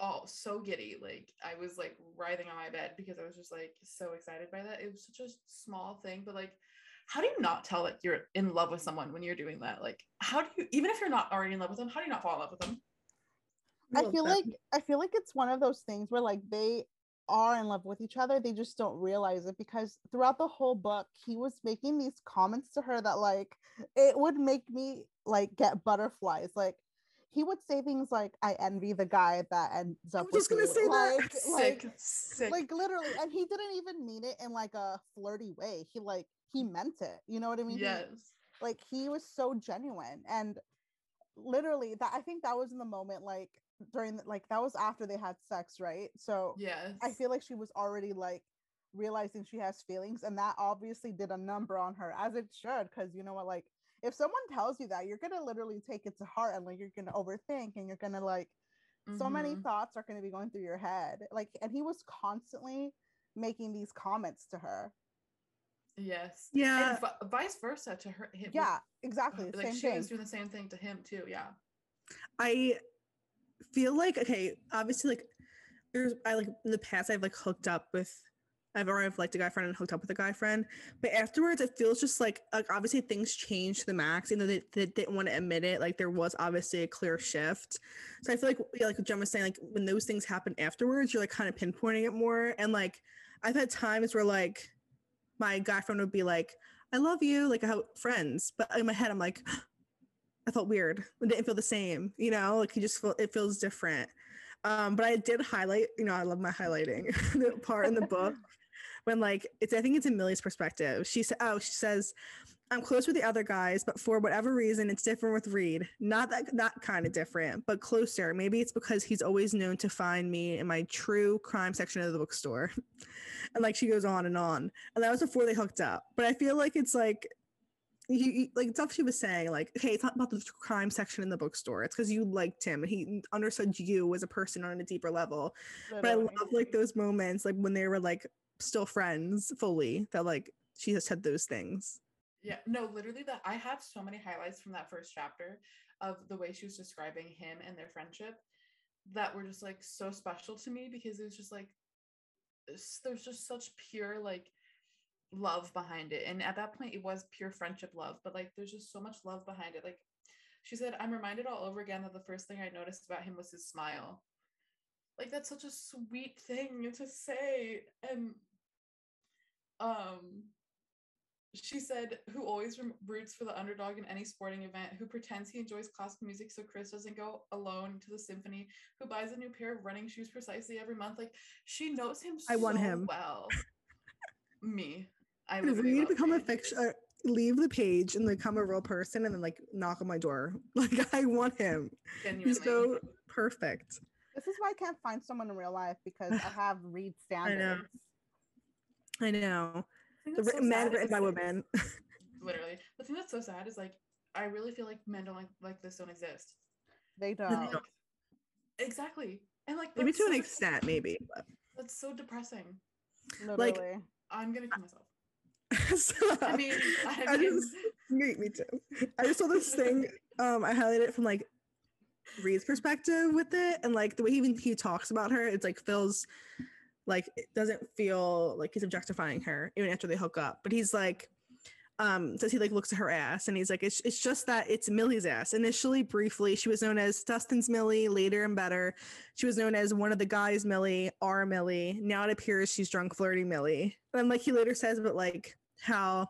all so giddy like I was like writhing on my bed because I was just like so excited by that. It was such a small thing, but like how do you not tell that you're in love with someone when you're doing that? Like how do you even if you're not already in love with them, how do you not fall in love with them? I feel like I feel like it's one of those things where like they are in love with each other they just don't realize it because throughout the whole book he was making these comments to her that like it would make me like get butterflies like he would say things like i envy the guy that ends up." I up was just gonna you." say that. like, Sick, like sick. like literally and he didn't even mean it in like a flirty way he like he meant it you know what i mean He- yes. like he was so genuine and literally that i think that was in the moment like during the, like that was after they had sex right so Yes. i feel like she was already like realizing she has feelings and that obviously did a number on her as it should because you know what like if someone tells you that you're gonna literally take it to heart and like you're gonna overthink and you're gonna like so many Mhm. thoughts are gonna be going through your head like and he was constantly making these comments to her Yes. Yeah. And vi- vice versa to her. him- yeah exactly the Like same she thing was doing the same thing to him too. Yeah. I feel like okay, obviously like there's I like in the past I've like hooked up with I've already liked a guy friend and hooked up with a guy friend, but afterwards it feels just like like obviously things changed to the max, even though they, they didn't want to admit it. Like there was obviously a clear shift. So I feel like yeah, like Gen was saying, like when those things happen afterwards, you're like kind of pinpointing it more. And like I've had times where like my guy friend would be like, "I love you," like how friends, but in my head I'm like. I felt weird. It didn't feel the same, you know, like you just feel it feels different. Um, but I did highlight, you know, I love my highlighting the part in the book when like it's I think it's in Millie's perspective. She said, Oh, she says, I'm close with the other guys, but for whatever reason, it's different with Reed. Not that not kind of different, but closer. Maybe it's because he's always known to find me in my true crime section of the bookstore. and like she goes on and on. And that was before they hooked up. But I feel like it's like you, you- like stuff she was saying, like, okay, it's not about the crime section in the bookstore. It's because you liked him and he understood you as a person on a deeper level. But I love like those moments, like when they were like still friends fully, that like she has said those things. Yeah, no, literally that I have so many highlights from that first chapter of the way she was describing him and their friendship that were just like so special to me because it was just like there's just such pure like love behind it. And at that point, it was pure friendship love, but like there's just so much love behind it. Like she said, I'm reminded all over again that the first thing I noticed about him was his smile. Like that's such a sweet thing to say. And um she said, who always roots for the underdog in any sporting event, who pretends he enjoys classical music so Chris doesn't go alone to the symphony, who buys a new pair of running shoes precisely every month. Like she knows him I so want him. well. Me. I If literally we love become a fiction, uh, leave the page and become a real person, and then like knock on my door. Like I want him. Genuinely. He's so perfect. This is why I can't find someone in real life because I have read standards. I know. The thing The that's written so man sad written by women. Literally. The thing that's so sad is like I really feel like men don't like like this don't exist. They don't. like, exactly. And like Maybe that's to an so- extent, maybe. But. That's so depressing. Literally. like- I'm gonna kill myself. So, I mean, I I mean, just me, me too. I just saw this thing. Um, I highlighted it from like Reed's perspective with it, and like the way he even he talks about her, it's like feels like it doesn't feel like he's objectifying her even after they hook up. But he's like, um, says he like looks at her ass, and he's like, it's it's just that it's Millie's ass. Initially, briefly, she was known as Dustin's Millie. Later and better, she was known as one of the guys Millie, our Millie. Now it appears she's drunk, flirty Millie. And like he later says, but like how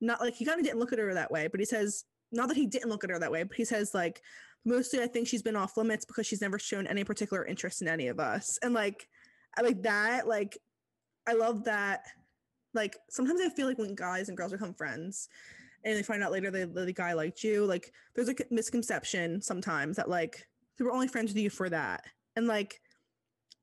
not like he kind of didn't look at her that way, but he says not that he didn't look at her that way, but he says like mostly I think she's been off limits because she's never shown any particular interest in any of us. And like I like that, like I love that. Like sometimes I feel like when guys and girls become friends and they find out later that the guy liked you, like there's a misconception sometimes that like they were only friends with you for that. And like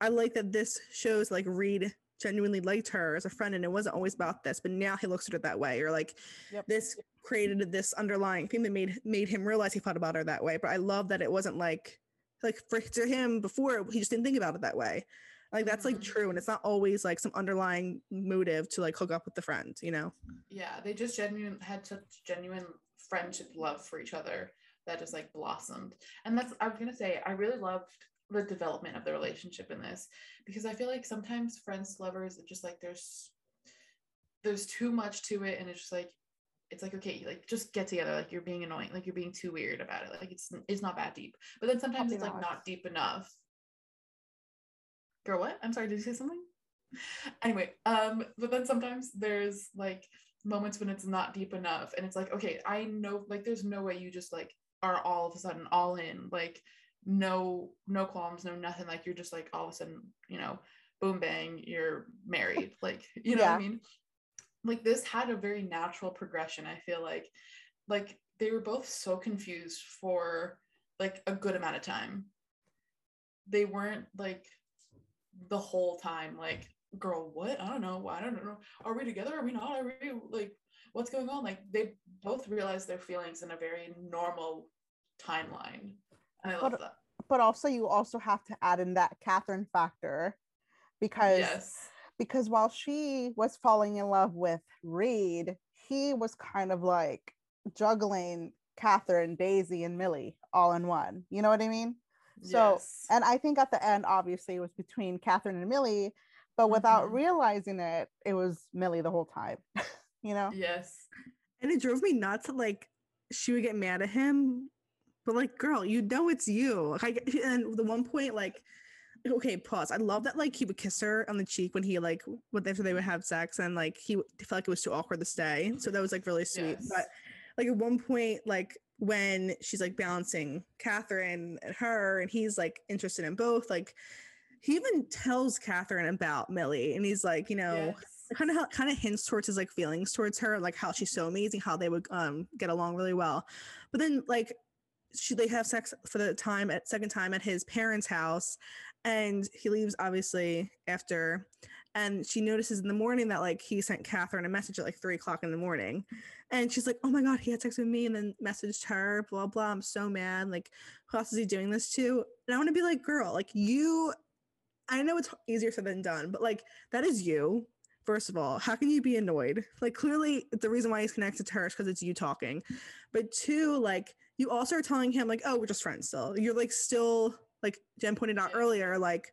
I like that this shows like Reed genuinely liked her as a friend and it wasn't always about this but now he looks at it that way or like Yep. this created this underlying thing that made made him realize he thought about her that way but i love that it wasn't like like for to him before he just didn't think about it that way like that's like Mhm. true and it's not always like some underlying motive to like hook up with the friend you know yeah, they just genuine had such genuine friendship love for each other that just like blossomed. And that's I was gonna say, I really loved the development of the relationship in this because I feel like sometimes friends lovers it just like there's there's too much to it and it's just like it's like okay like just get together like you're being annoying like you're being too weird about it like it's it's not that deep but then sometimes Puppy it's like not deep enough girl what? I'm sorry did you say something? Anyway um but then sometimes there's like moments when it's not deep enough and it's like okay i know like there's no way you just like are all of a sudden all in like no no qualms no nothing like you're just like all of a sudden you know boom bang you're married like you know what i mean? Like this had a very natural progression i feel like. Like they were both so confused for like a good amount of time. They weren't like the whole time like girl what? I don't know. I don't know. Are we together? Are we not? Are we like what's going on? Like they both realize their feelings in a very normal timeline. And i love But- that. But also, you also have to add in that Catherine factor because yes. because while she was falling in love with Reed, he was kind of like juggling Catherine, Daisy, and Millie all in one. You know what I mean? So, yes. and I think at the end, obviously, it was between Catherine and Millie, but without Mhm. realizing it, it was Millie the whole time. you know? yes and it drove me nuts that like she would get mad at him but like girl you know it's you like I, and the one point like okay pause i love that like he would kiss her on the cheek when he like when after they would have sex and like he w- felt like it was too awkward to stay so that was like really sweet Yes. but like at one point like when she's like balancing catherine and her and he's like interested in both like he even tells catherine about millie and he's like you know kind of kind of hints towards his like feelings towards her, like how she's so amazing, how they would um get along really well. But then like she they have sex for the time at second time at his parents' house, and he leaves obviously after. And she notices in the morning that like he sent Catherine a message at like three o'clock in the morning, and she's like, "Oh my god, he had sex with me," and then messaged her, blah blah. I'm so mad. Like, who else is he doing this to? And I want to be like, girl, like you. I know it's easier said than done, but like that is you first of all how can you be annoyed like clearly the reason why he's connected to her is because it's you talking but two like you also are telling him like oh we're just friends still you're like still like gen pointed out Yeah. earlier like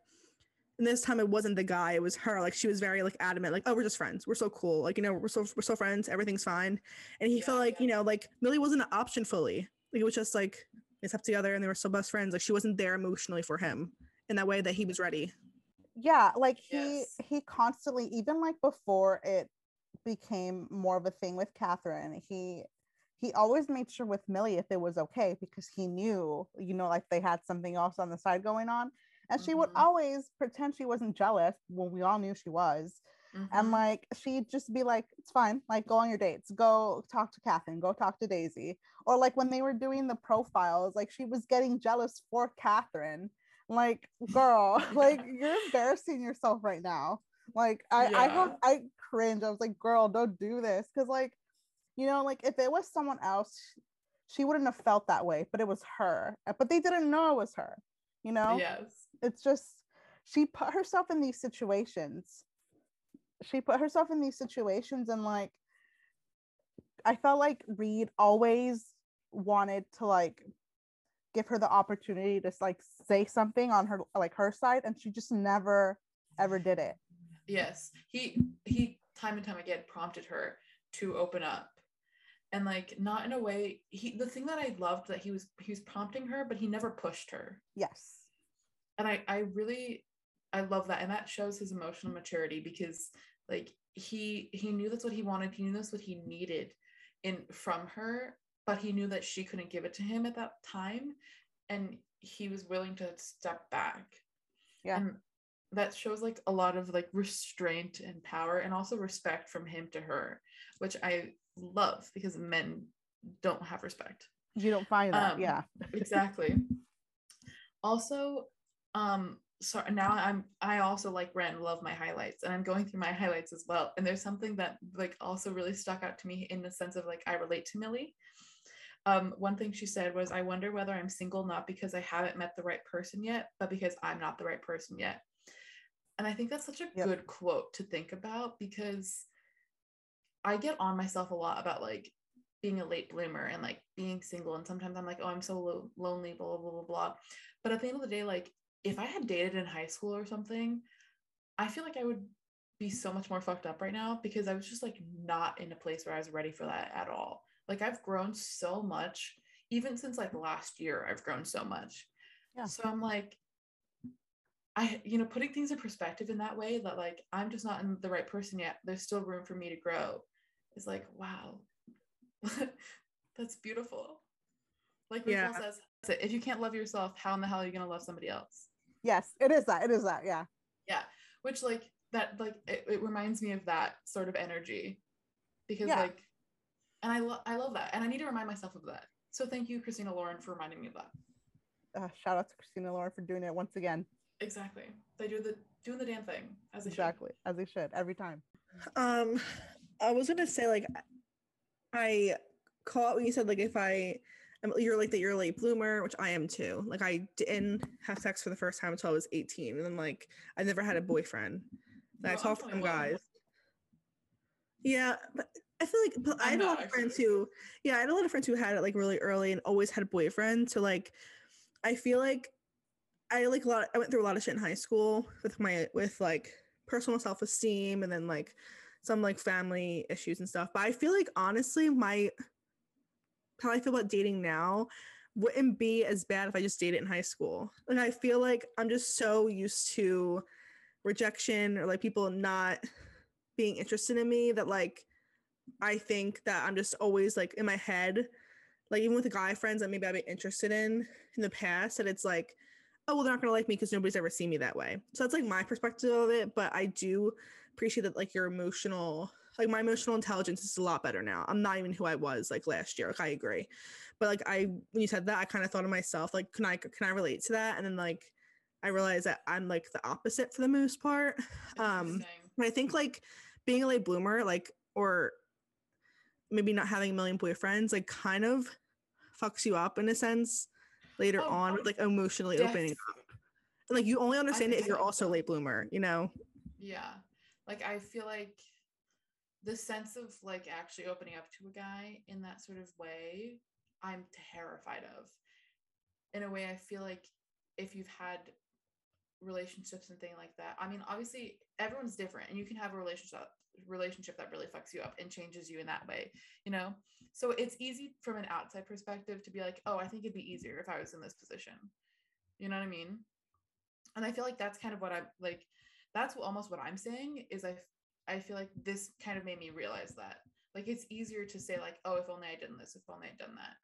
And this time it wasn't the guy, it was her. Like she was very like adamant, like, oh, we're just friends. We're so cool. Like, you know, we're so we're so friends, everything's fine. And he Yeah, felt like, yeah. you know, like Millie wasn't an option fully. Like it was just like they slept together and they were still best friends. Like she wasn't there emotionally for him in that way that he was ready. yeah like he Yes. he constantly even like before it became more of a thing with catherine he he always made sure with millie if it was okay because he knew you know like they had something else on the side going on and she would Mhm. always pretend she wasn't jealous when we all knew she was. And Mhm. like she'd just be like it's fine. Like go on your dates. Go talk to catherine. Go talk to daisy. Or like when they were doing the profiles like she was getting jealous for catherine. Like girl like you're embarrassing yourself right now. Like i i Yeah. have i cringe. I was like girl don't do this. Because like you know like if it was someone else she wouldn't have felt that way but it was her. But they didn't know it was her you know? Yes. It's just she put herself in these situations she put herself in these situations and like i felt like reed always wanted to like give her the opportunity to like say something on her like her side and she just never ever did it Yes. He he time and time again prompted her to open up. And like not in a way he the thing that I loved that he was he was prompting her, but he never pushed her. yes and I I really I love that and that shows his emotional maturity because like he he knew that's what he wanted he knew that's what he needed in from her but he knew that she couldn't give it to him at that time and he was willing to step back. Yeah. and that shows like a lot of like restraint and power and also respect from him to her which I love because men don't have respect. You don't find that Um, yeah. exactly. Also um so now i'm i also like ran love my highlights and i'm going through my highlights as well. And there's something that like also really stuck out to me in the sense of like i relate to millie. Um one thing she said was i wonder whether i'm single not because i haven't met the right person yet but because i'm not the right person yet. And i think that's such a Yep. good quote to think about because i get on myself a lot about like being a late bloomer and like being single and sometimes i'm like oh i'm so lo- lonely blah blah blah blah blah. But at the end of the day like if i had dated in high school or something i feel like i would be so much more fucked up right now because i was just like not in a place where i was ready for that at all. Like i've grown so much even since like last year i've grown so much. Yeah. so i'm like i you know putting things in perspective in that way that like i'm just not in the right person yet there's still room for me to grow It's like wow. That's beautiful. Like Rachel Yeah. says if you can't love yourself how in the hell are you going to love somebody else yes it is that it is that yeah. Yeah which like that like it, it reminds me of that sort of energy because Yeah. like and i love i love that and i need to remind myself of that. So thank you christina lauren for reminding me of that. Uh, shout out to christina lauren for doing it once again. Exactly. They do the doing the damn thing as they exactly as they should every time. Um, I was gonna say like I caught when you said like if I I'm- you're like that you're a late bloomer, which I am too. Like I didn't have sex for the first time until I was 18, and then like I never had a boyfriend. And I No, talked to some guys. Yeah, but I feel like I had a lot of friends who, yeah, I had a lot of friends who had it like really early and always had a boyfriend. So like, I feel like I like a lot. I went through a lot of shit in high school with my with like personal self esteem and then like some like family issues and stuff. But I feel like honestly, my how I feel about dating now wouldn't be as bad if I just dated in high school. Like I feel like I'm just so used to rejection or like people not being interested in me that like I think that I'm just always like in my head, like even with guy friends that maybe I've been interested in in the past, that it's like, oh well, they're not gonna like me because nobody's ever seen me that way. So that's like my perspective of it. But I do appreciate that like your emotional, like my emotional intelligence is a lot better now. I'm not even who I was like last year. Like I agree, but like I when you said that, I kind of thought of myself like, can I can I relate to that? And then like I realized that I'm like the opposite for the most part. Um. I think like being a late bloomer, like, or maybe not having a million boyfriends, like kind of fucks you up in a sense later Oh, on, like emotionally opening Def- up. And like you only understand it if you're also a late bloomer, you know? Yeah. Like I feel like the sense of like actually opening up to a guy in that sort of way, I'm terrified of. In a way, I feel like if you've had relationships and thing like that. I mean, obviously everyone's different and you can have a relationship relationship that really fucks you up and changes you in that way, you know? So it's easy from an outside perspective to be like, "Oh, I think it'd be easier if I was in this position." You know what I mean? And I feel like that's kind of what I'm like that's almost what I'm saying is I I feel like this kind of made me realize that. Like it's easier to say like, "Oh, if only I done this, if only I'd done that."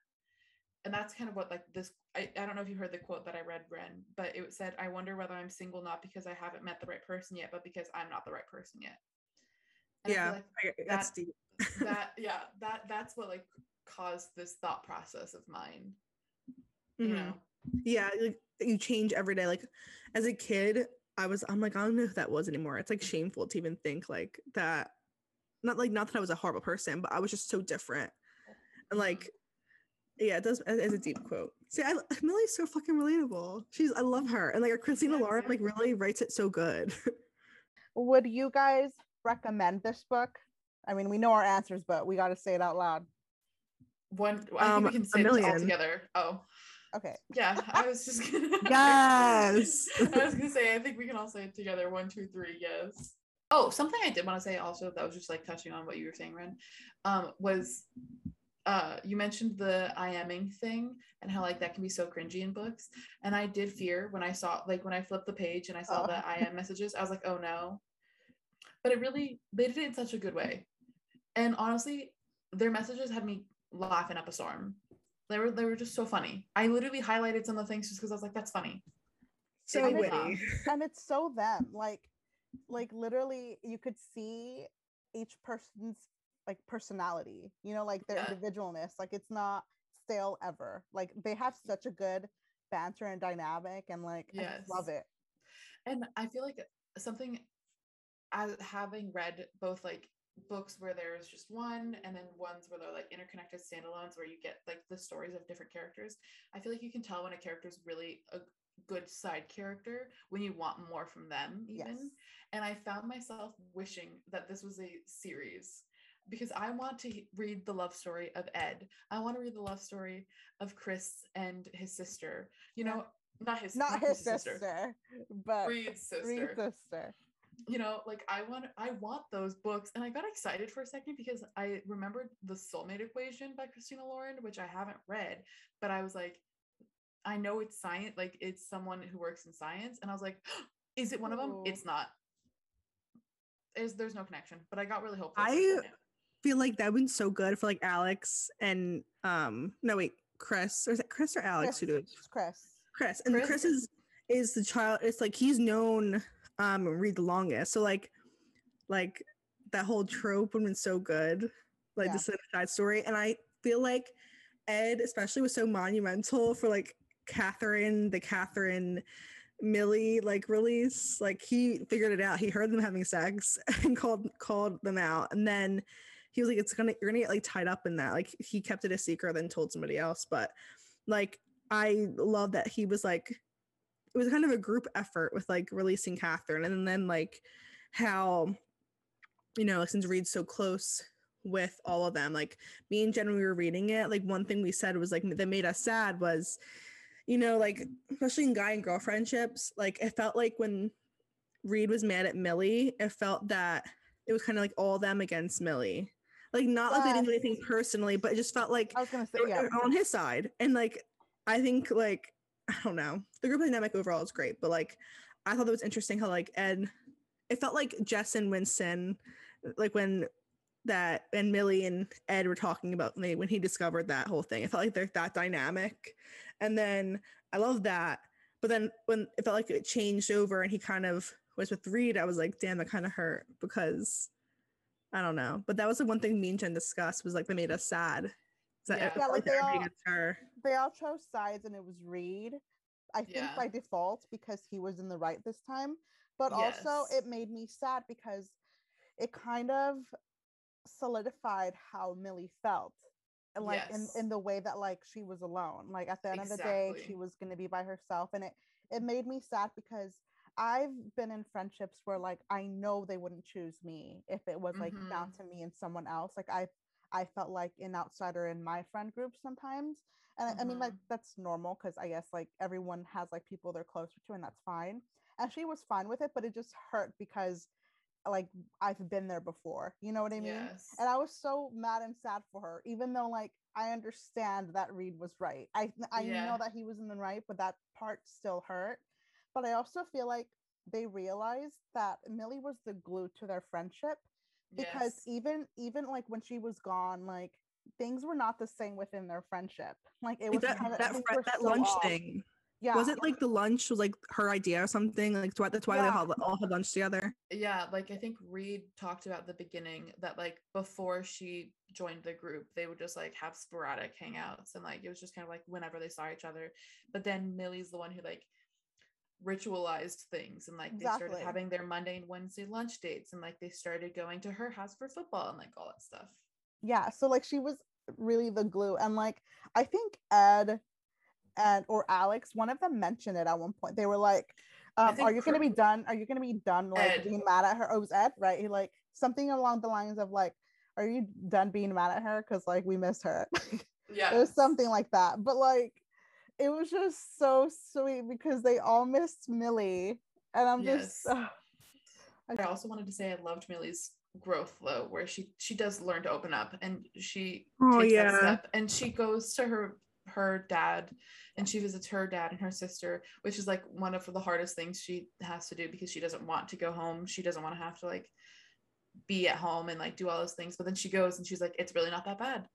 and that's kind of what like this I, I don't know if you heard the quote that i read ren but it said i wonder whether i'm single not because i haven't met the right person yet but because i'm not the right person yet and yeah like that's that, deep that yeah that that's what like caused this thought process of mine you mm-hmm. know yeah like you change every day like as a kid i was i'm like i don't know who that was anymore it's like shameful to even think like that not like not that i was a horrible person but i was just so different and like yeah, it does. It's a deep quote. See, I, Millie's so fucking relatable. She's, I love her, and like Christina Lauren, like really writes it so good. Would you guys recommend this book? I mean, we know our answers, but we got to say it out loud. One, I um, think we can say it all together. Oh, okay. Yeah, I was just gonna. yes. I was gonna say, I think we can all say it together. One, two, three. Yes. Oh, something I did want to say also that was just like touching on what you were saying, Ren, um, was uh, you mentioned the I IMing thing and how like that can be so cringy in books. And I did fear when I saw like when I flipped the page and I saw oh. the IM messages, I was like, oh no. But it really they did it in such a good way. And honestly, their messages had me laughing up a storm. They were they were just so funny. I literally highlighted some of the things just because I was like, that's funny. So and witty. and it's so them. Like like literally you could see each person's like personality you know like their yeah. individualness like it's not stale ever like they have such a good banter and dynamic and like yes. I love it and i feel like something as having read both like books where there's just one and then ones where they're like interconnected standalones where you get like the stories of different characters i feel like you can tell when a character is really a good side character when you want more from them even yes. and i found myself wishing that this was a series because I want to read the love story of Ed. I want to read the love story of Chris and his sister. You know, not his not, not his, sister, sister, but Reed's sister. Reed's sister. You know, like I want I want those books and I got excited for a second because I remembered The Soulmate Equation by Christina Lauren, which I haven't read, but I was like I know it's science like it's someone who works in science and I was like is it one of them? It's not. Is there's no connection, but I got really hopeful. I feel like that would be so good for like Alex and um no wait Chris or is it Chris or Alex Chris. who do it? Chris. Chris and Chris. Chris is is the child. It's like he's known um read the longest. So like like that whole trope would have been so good. Like yeah. the side story, and I feel like Ed especially was so monumental for like Catherine, the Catherine Millie like release. Like he figured it out. He heard them having sex and called called them out, and then he was like, it's gonna you're gonna get like tied up in that. Like he kept it a secret, then told somebody else. But like I love that he was like it was kind of a group effort with like releasing Catherine and then like how you know since Reed's so close with all of them like me and Gen we were reading it like one thing we said was like that made us sad was you know like especially in guy and girl friendships like it felt like when Reed was mad at Millie it felt that it was kind of like all them against Millie like not like they didn't do anything personally, but it just felt like I was gonna say yeah. on his side. And like I think like I don't know. The group dynamic overall is great, but like I thought it was interesting how like Ed it felt like Jess and Winston like when that and Millie and Ed were talking about when, when he discovered that whole thing. It felt like they're that dynamic. And then I love that. But then when it felt like it changed over and he kind of was with Reed, I was like, damn, that kind of hurt because I don't know. But that was the one thing me and Gen discussed was like they made us sad. Yeah, yeah like they all, they all chose sides and it was Reed. I think yeah. by default because he was in the right this time. But yes. also it made me sad because it kind of solidified how Millie felt. And like yes. in, in the way that like she was alone. Like at the end exactly. of the day, she was gonna be by herself. And it it made me sad because I've been in friendships where like I know they wouldn't choose me if it was like mm-hmm. down to me and someone else. Like I I felt like an outsider in my friend group sometimes. And mm-hmm. I mean like mm-hmm. that's normal because I guess like everyone has like people they're closer to and that's fine. and she was fine with it, but it just hurt because like I've been there before. You know what I mean? Yes. And I was so mad and sad for her, even though like I understand that Reed was right. I I Yeah. know that he was in the right, but that part still hurt. But I also feel like they realized that Millie was the glue to their friendship because Yes. even even like when she was gone, like things were not the same within their friendship. Like it was that kind of that, fr- that lunch thing Yeah. was it like the lunch was like her idea or something like that's why, that's why they Yeah. all, all had lunch together Yeah, like I think Reed talked about the beginning that like before she joined the group, they would just like have sporadic hangouts and like it was just kind of like whenever they saw each other. But then Millie's the one who like ritualized things and like they started having their Monday and Wednesday lunch dates and like they started going to her house for football and like all that stuff. yeah so like she was really the glue and like i think ed and or alex one of them mentioned it at one point they were like um, are you going to be done are you going to be done like Ed. being mad at her oh it was ed right he like something along the lines of like are you done being mad at her because like we miss her Yeah. it was something like that but like it was just so sweet because they all missed millie and i'm just Yes. ugh. I also wanted to say I loved Millie's growth though, where she she does learn to open up and she Oh, takes yeah. that step and she goes to her her dad and she visits her dad and her sister, which is like one of the hardest things she has to do because she doesn't want to go home. She doesn't want to have to like be at home and like do all those things. But then she goes and she's like, it's really not that bad.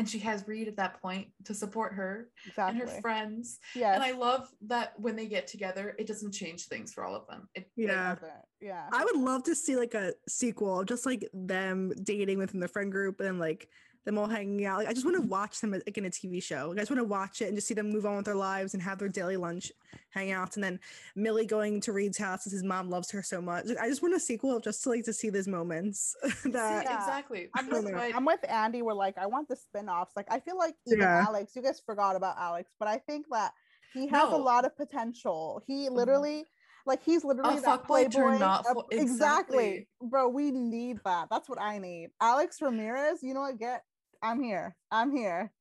And she has Reed at that point to support her exactly and her friends. Yeah, And I love that when they get together, it doesn't change things for all of them. It Yeah. Doesn't- yeah i would love to see like a sequel just like them dating within the friend group and like them all hanging out like i just want to watch them like in a tv show like, i just want to watch it and just see them move on with their lives and have their daily lunch hangouts and then millie going to reed's house as his mom loves her so much like, i just want a sequel just to like to see these moments that Yeah. exactly. I'm with. Right. I'm with Andie. We're like, I want the spin-offs. Like, I feel like even Yeah. Alex, you guys forgot about Alex, but I think that he has a lot of potential. He mm-hmm. literally, like, he's literally that fuckboy playboy. turned not fo- exactly. exactly. bro. We need that. That's what I need. Alex Ramirez. You know what? Get. I'm here. I'm here.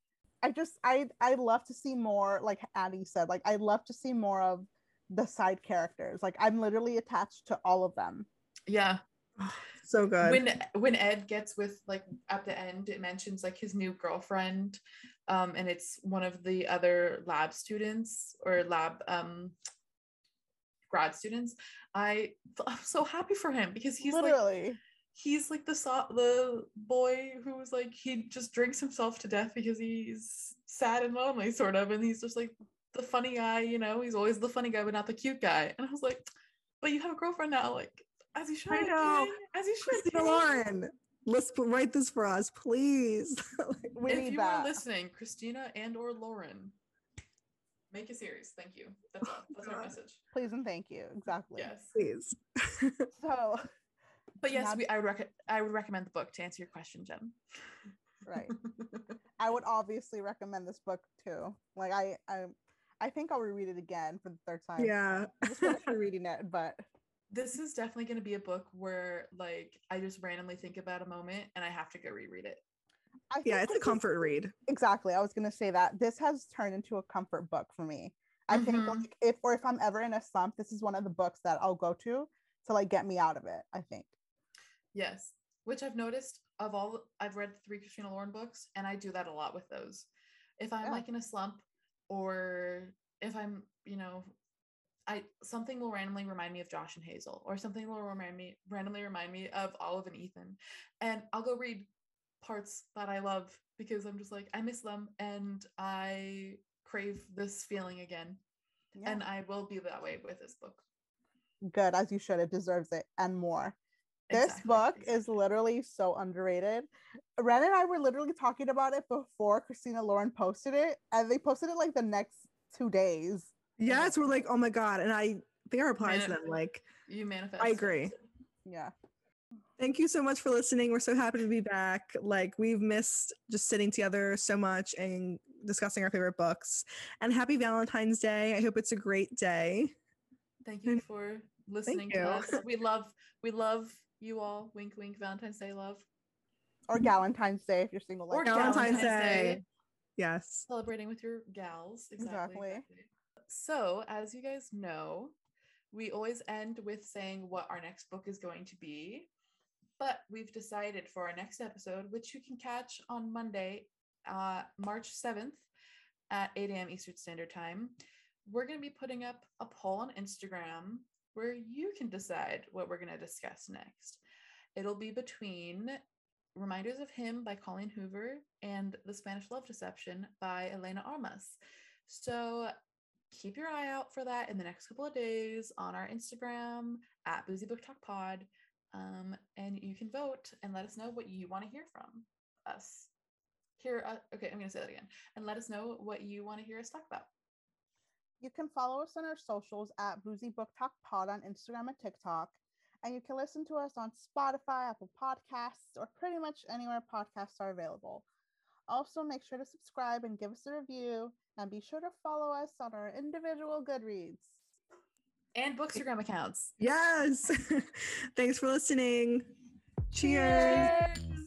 I just, I, I love to see more. Like Andie said, like I love to see more of the side characters. Like I'm literally attached to all of them. Yeah. so good When when Ed gets with like at the end, it mentions like his new girlfriend, um, and it's one of the other lab students or lab um grad students. I I'm so happy for him because he's like literally. He's like the so- the boy who was like he just drinks himself to death because he's sad and lonely sort of and he's just like the funny guy you know he's always the funny guy but not the cute guy and i was like but you have a girlfriend now like as you should I know. King, as you should Christina King." Lauren, let's p- write this for us, please. we if need you that. are listening christina and or lauren make a series thank you that's all that's our message Please and thank you. Exactly. yes please. So, but yes we, i would rec- i would recommend the book to answer your question gen right. I would obviously recommend this book too. Like I, I, I think I'll reread it again for the third time. yeah. I'm just finished reading it, but this is definitely going to be a book where like i just randomly think about a moment and i have to go reread it I yeah, it's a this is- comfort read. Exactly. I was gonna say that this has turned into a comfort book for me. I think Mhm. like if or if I'm ever in a slump, this is one of the books that I'll go to to like get me out of it. I think. Yes which i've noticed of all i've read three christina lauren books and i do that a lot with those if i'm Yeah. like in a slump or if i'm you know i something will randomly remind me of josh and hazel or something will remind me randomly remind me of olive and ethan and i'll go read parts that i love because i'm just like i miss them and i crave this feeling again Yeah. and i will be that way with this book Good as you should. It deserves it and more. This Exactly, book is literally so underrated. Ren and I were literally talking about it before Christina Lauren posted it, and they posted it like the next two days. Yes, we're like, oh my god, and I think I replied to them like, you manifest I agree. Yeah. Thank you so much for listening. We're so happy to be back. Like we've missed just sitting together so much and discussing our favorite books. And happy Valentine's Day. I hope it's a great day. Thank you for listening you. to us. We love we love you all. Wink wink Valentine's Day love. Or Galentine's Day if you're single. Or Like Valentine's Valentine's Day. Day. Yes. Celebrating with your gals. Exactly. Exactly. exactly. So as you guys know, We always end with saying what our next book is going to be. But we've decided for our next episode, which you can catch on Monday, uh, March 7th at 8 a.m. Eastern Standard Time, we're going to be putting up a poll on Instagram where you can decide what we're going to discuss next. It'll be between Reminders of Him by Colleen Hoover and The Spanish Love Deception by Elena Armas. So keep your eye out for that in the next couple of days on our Instagram at Boozy Book Talk Pod. Um, and you can vote and let us know what you want to hear from us. Here, uh, okay, I'm going to say that again. And let us know what you want to hear us talk about. You can follow us on our socials at Boozy Book Talk Pod on Instagram and TikTok. And you can listen to us on Spotify, Apple Podcasts, or pretty much anywhere podcasts are available. Also, make sure to subscribe and give us a review, and be sure to follow us on our individual Goodreads and Bookstagram accounts. Yes. Thanks for listening. Cheers. Cheers.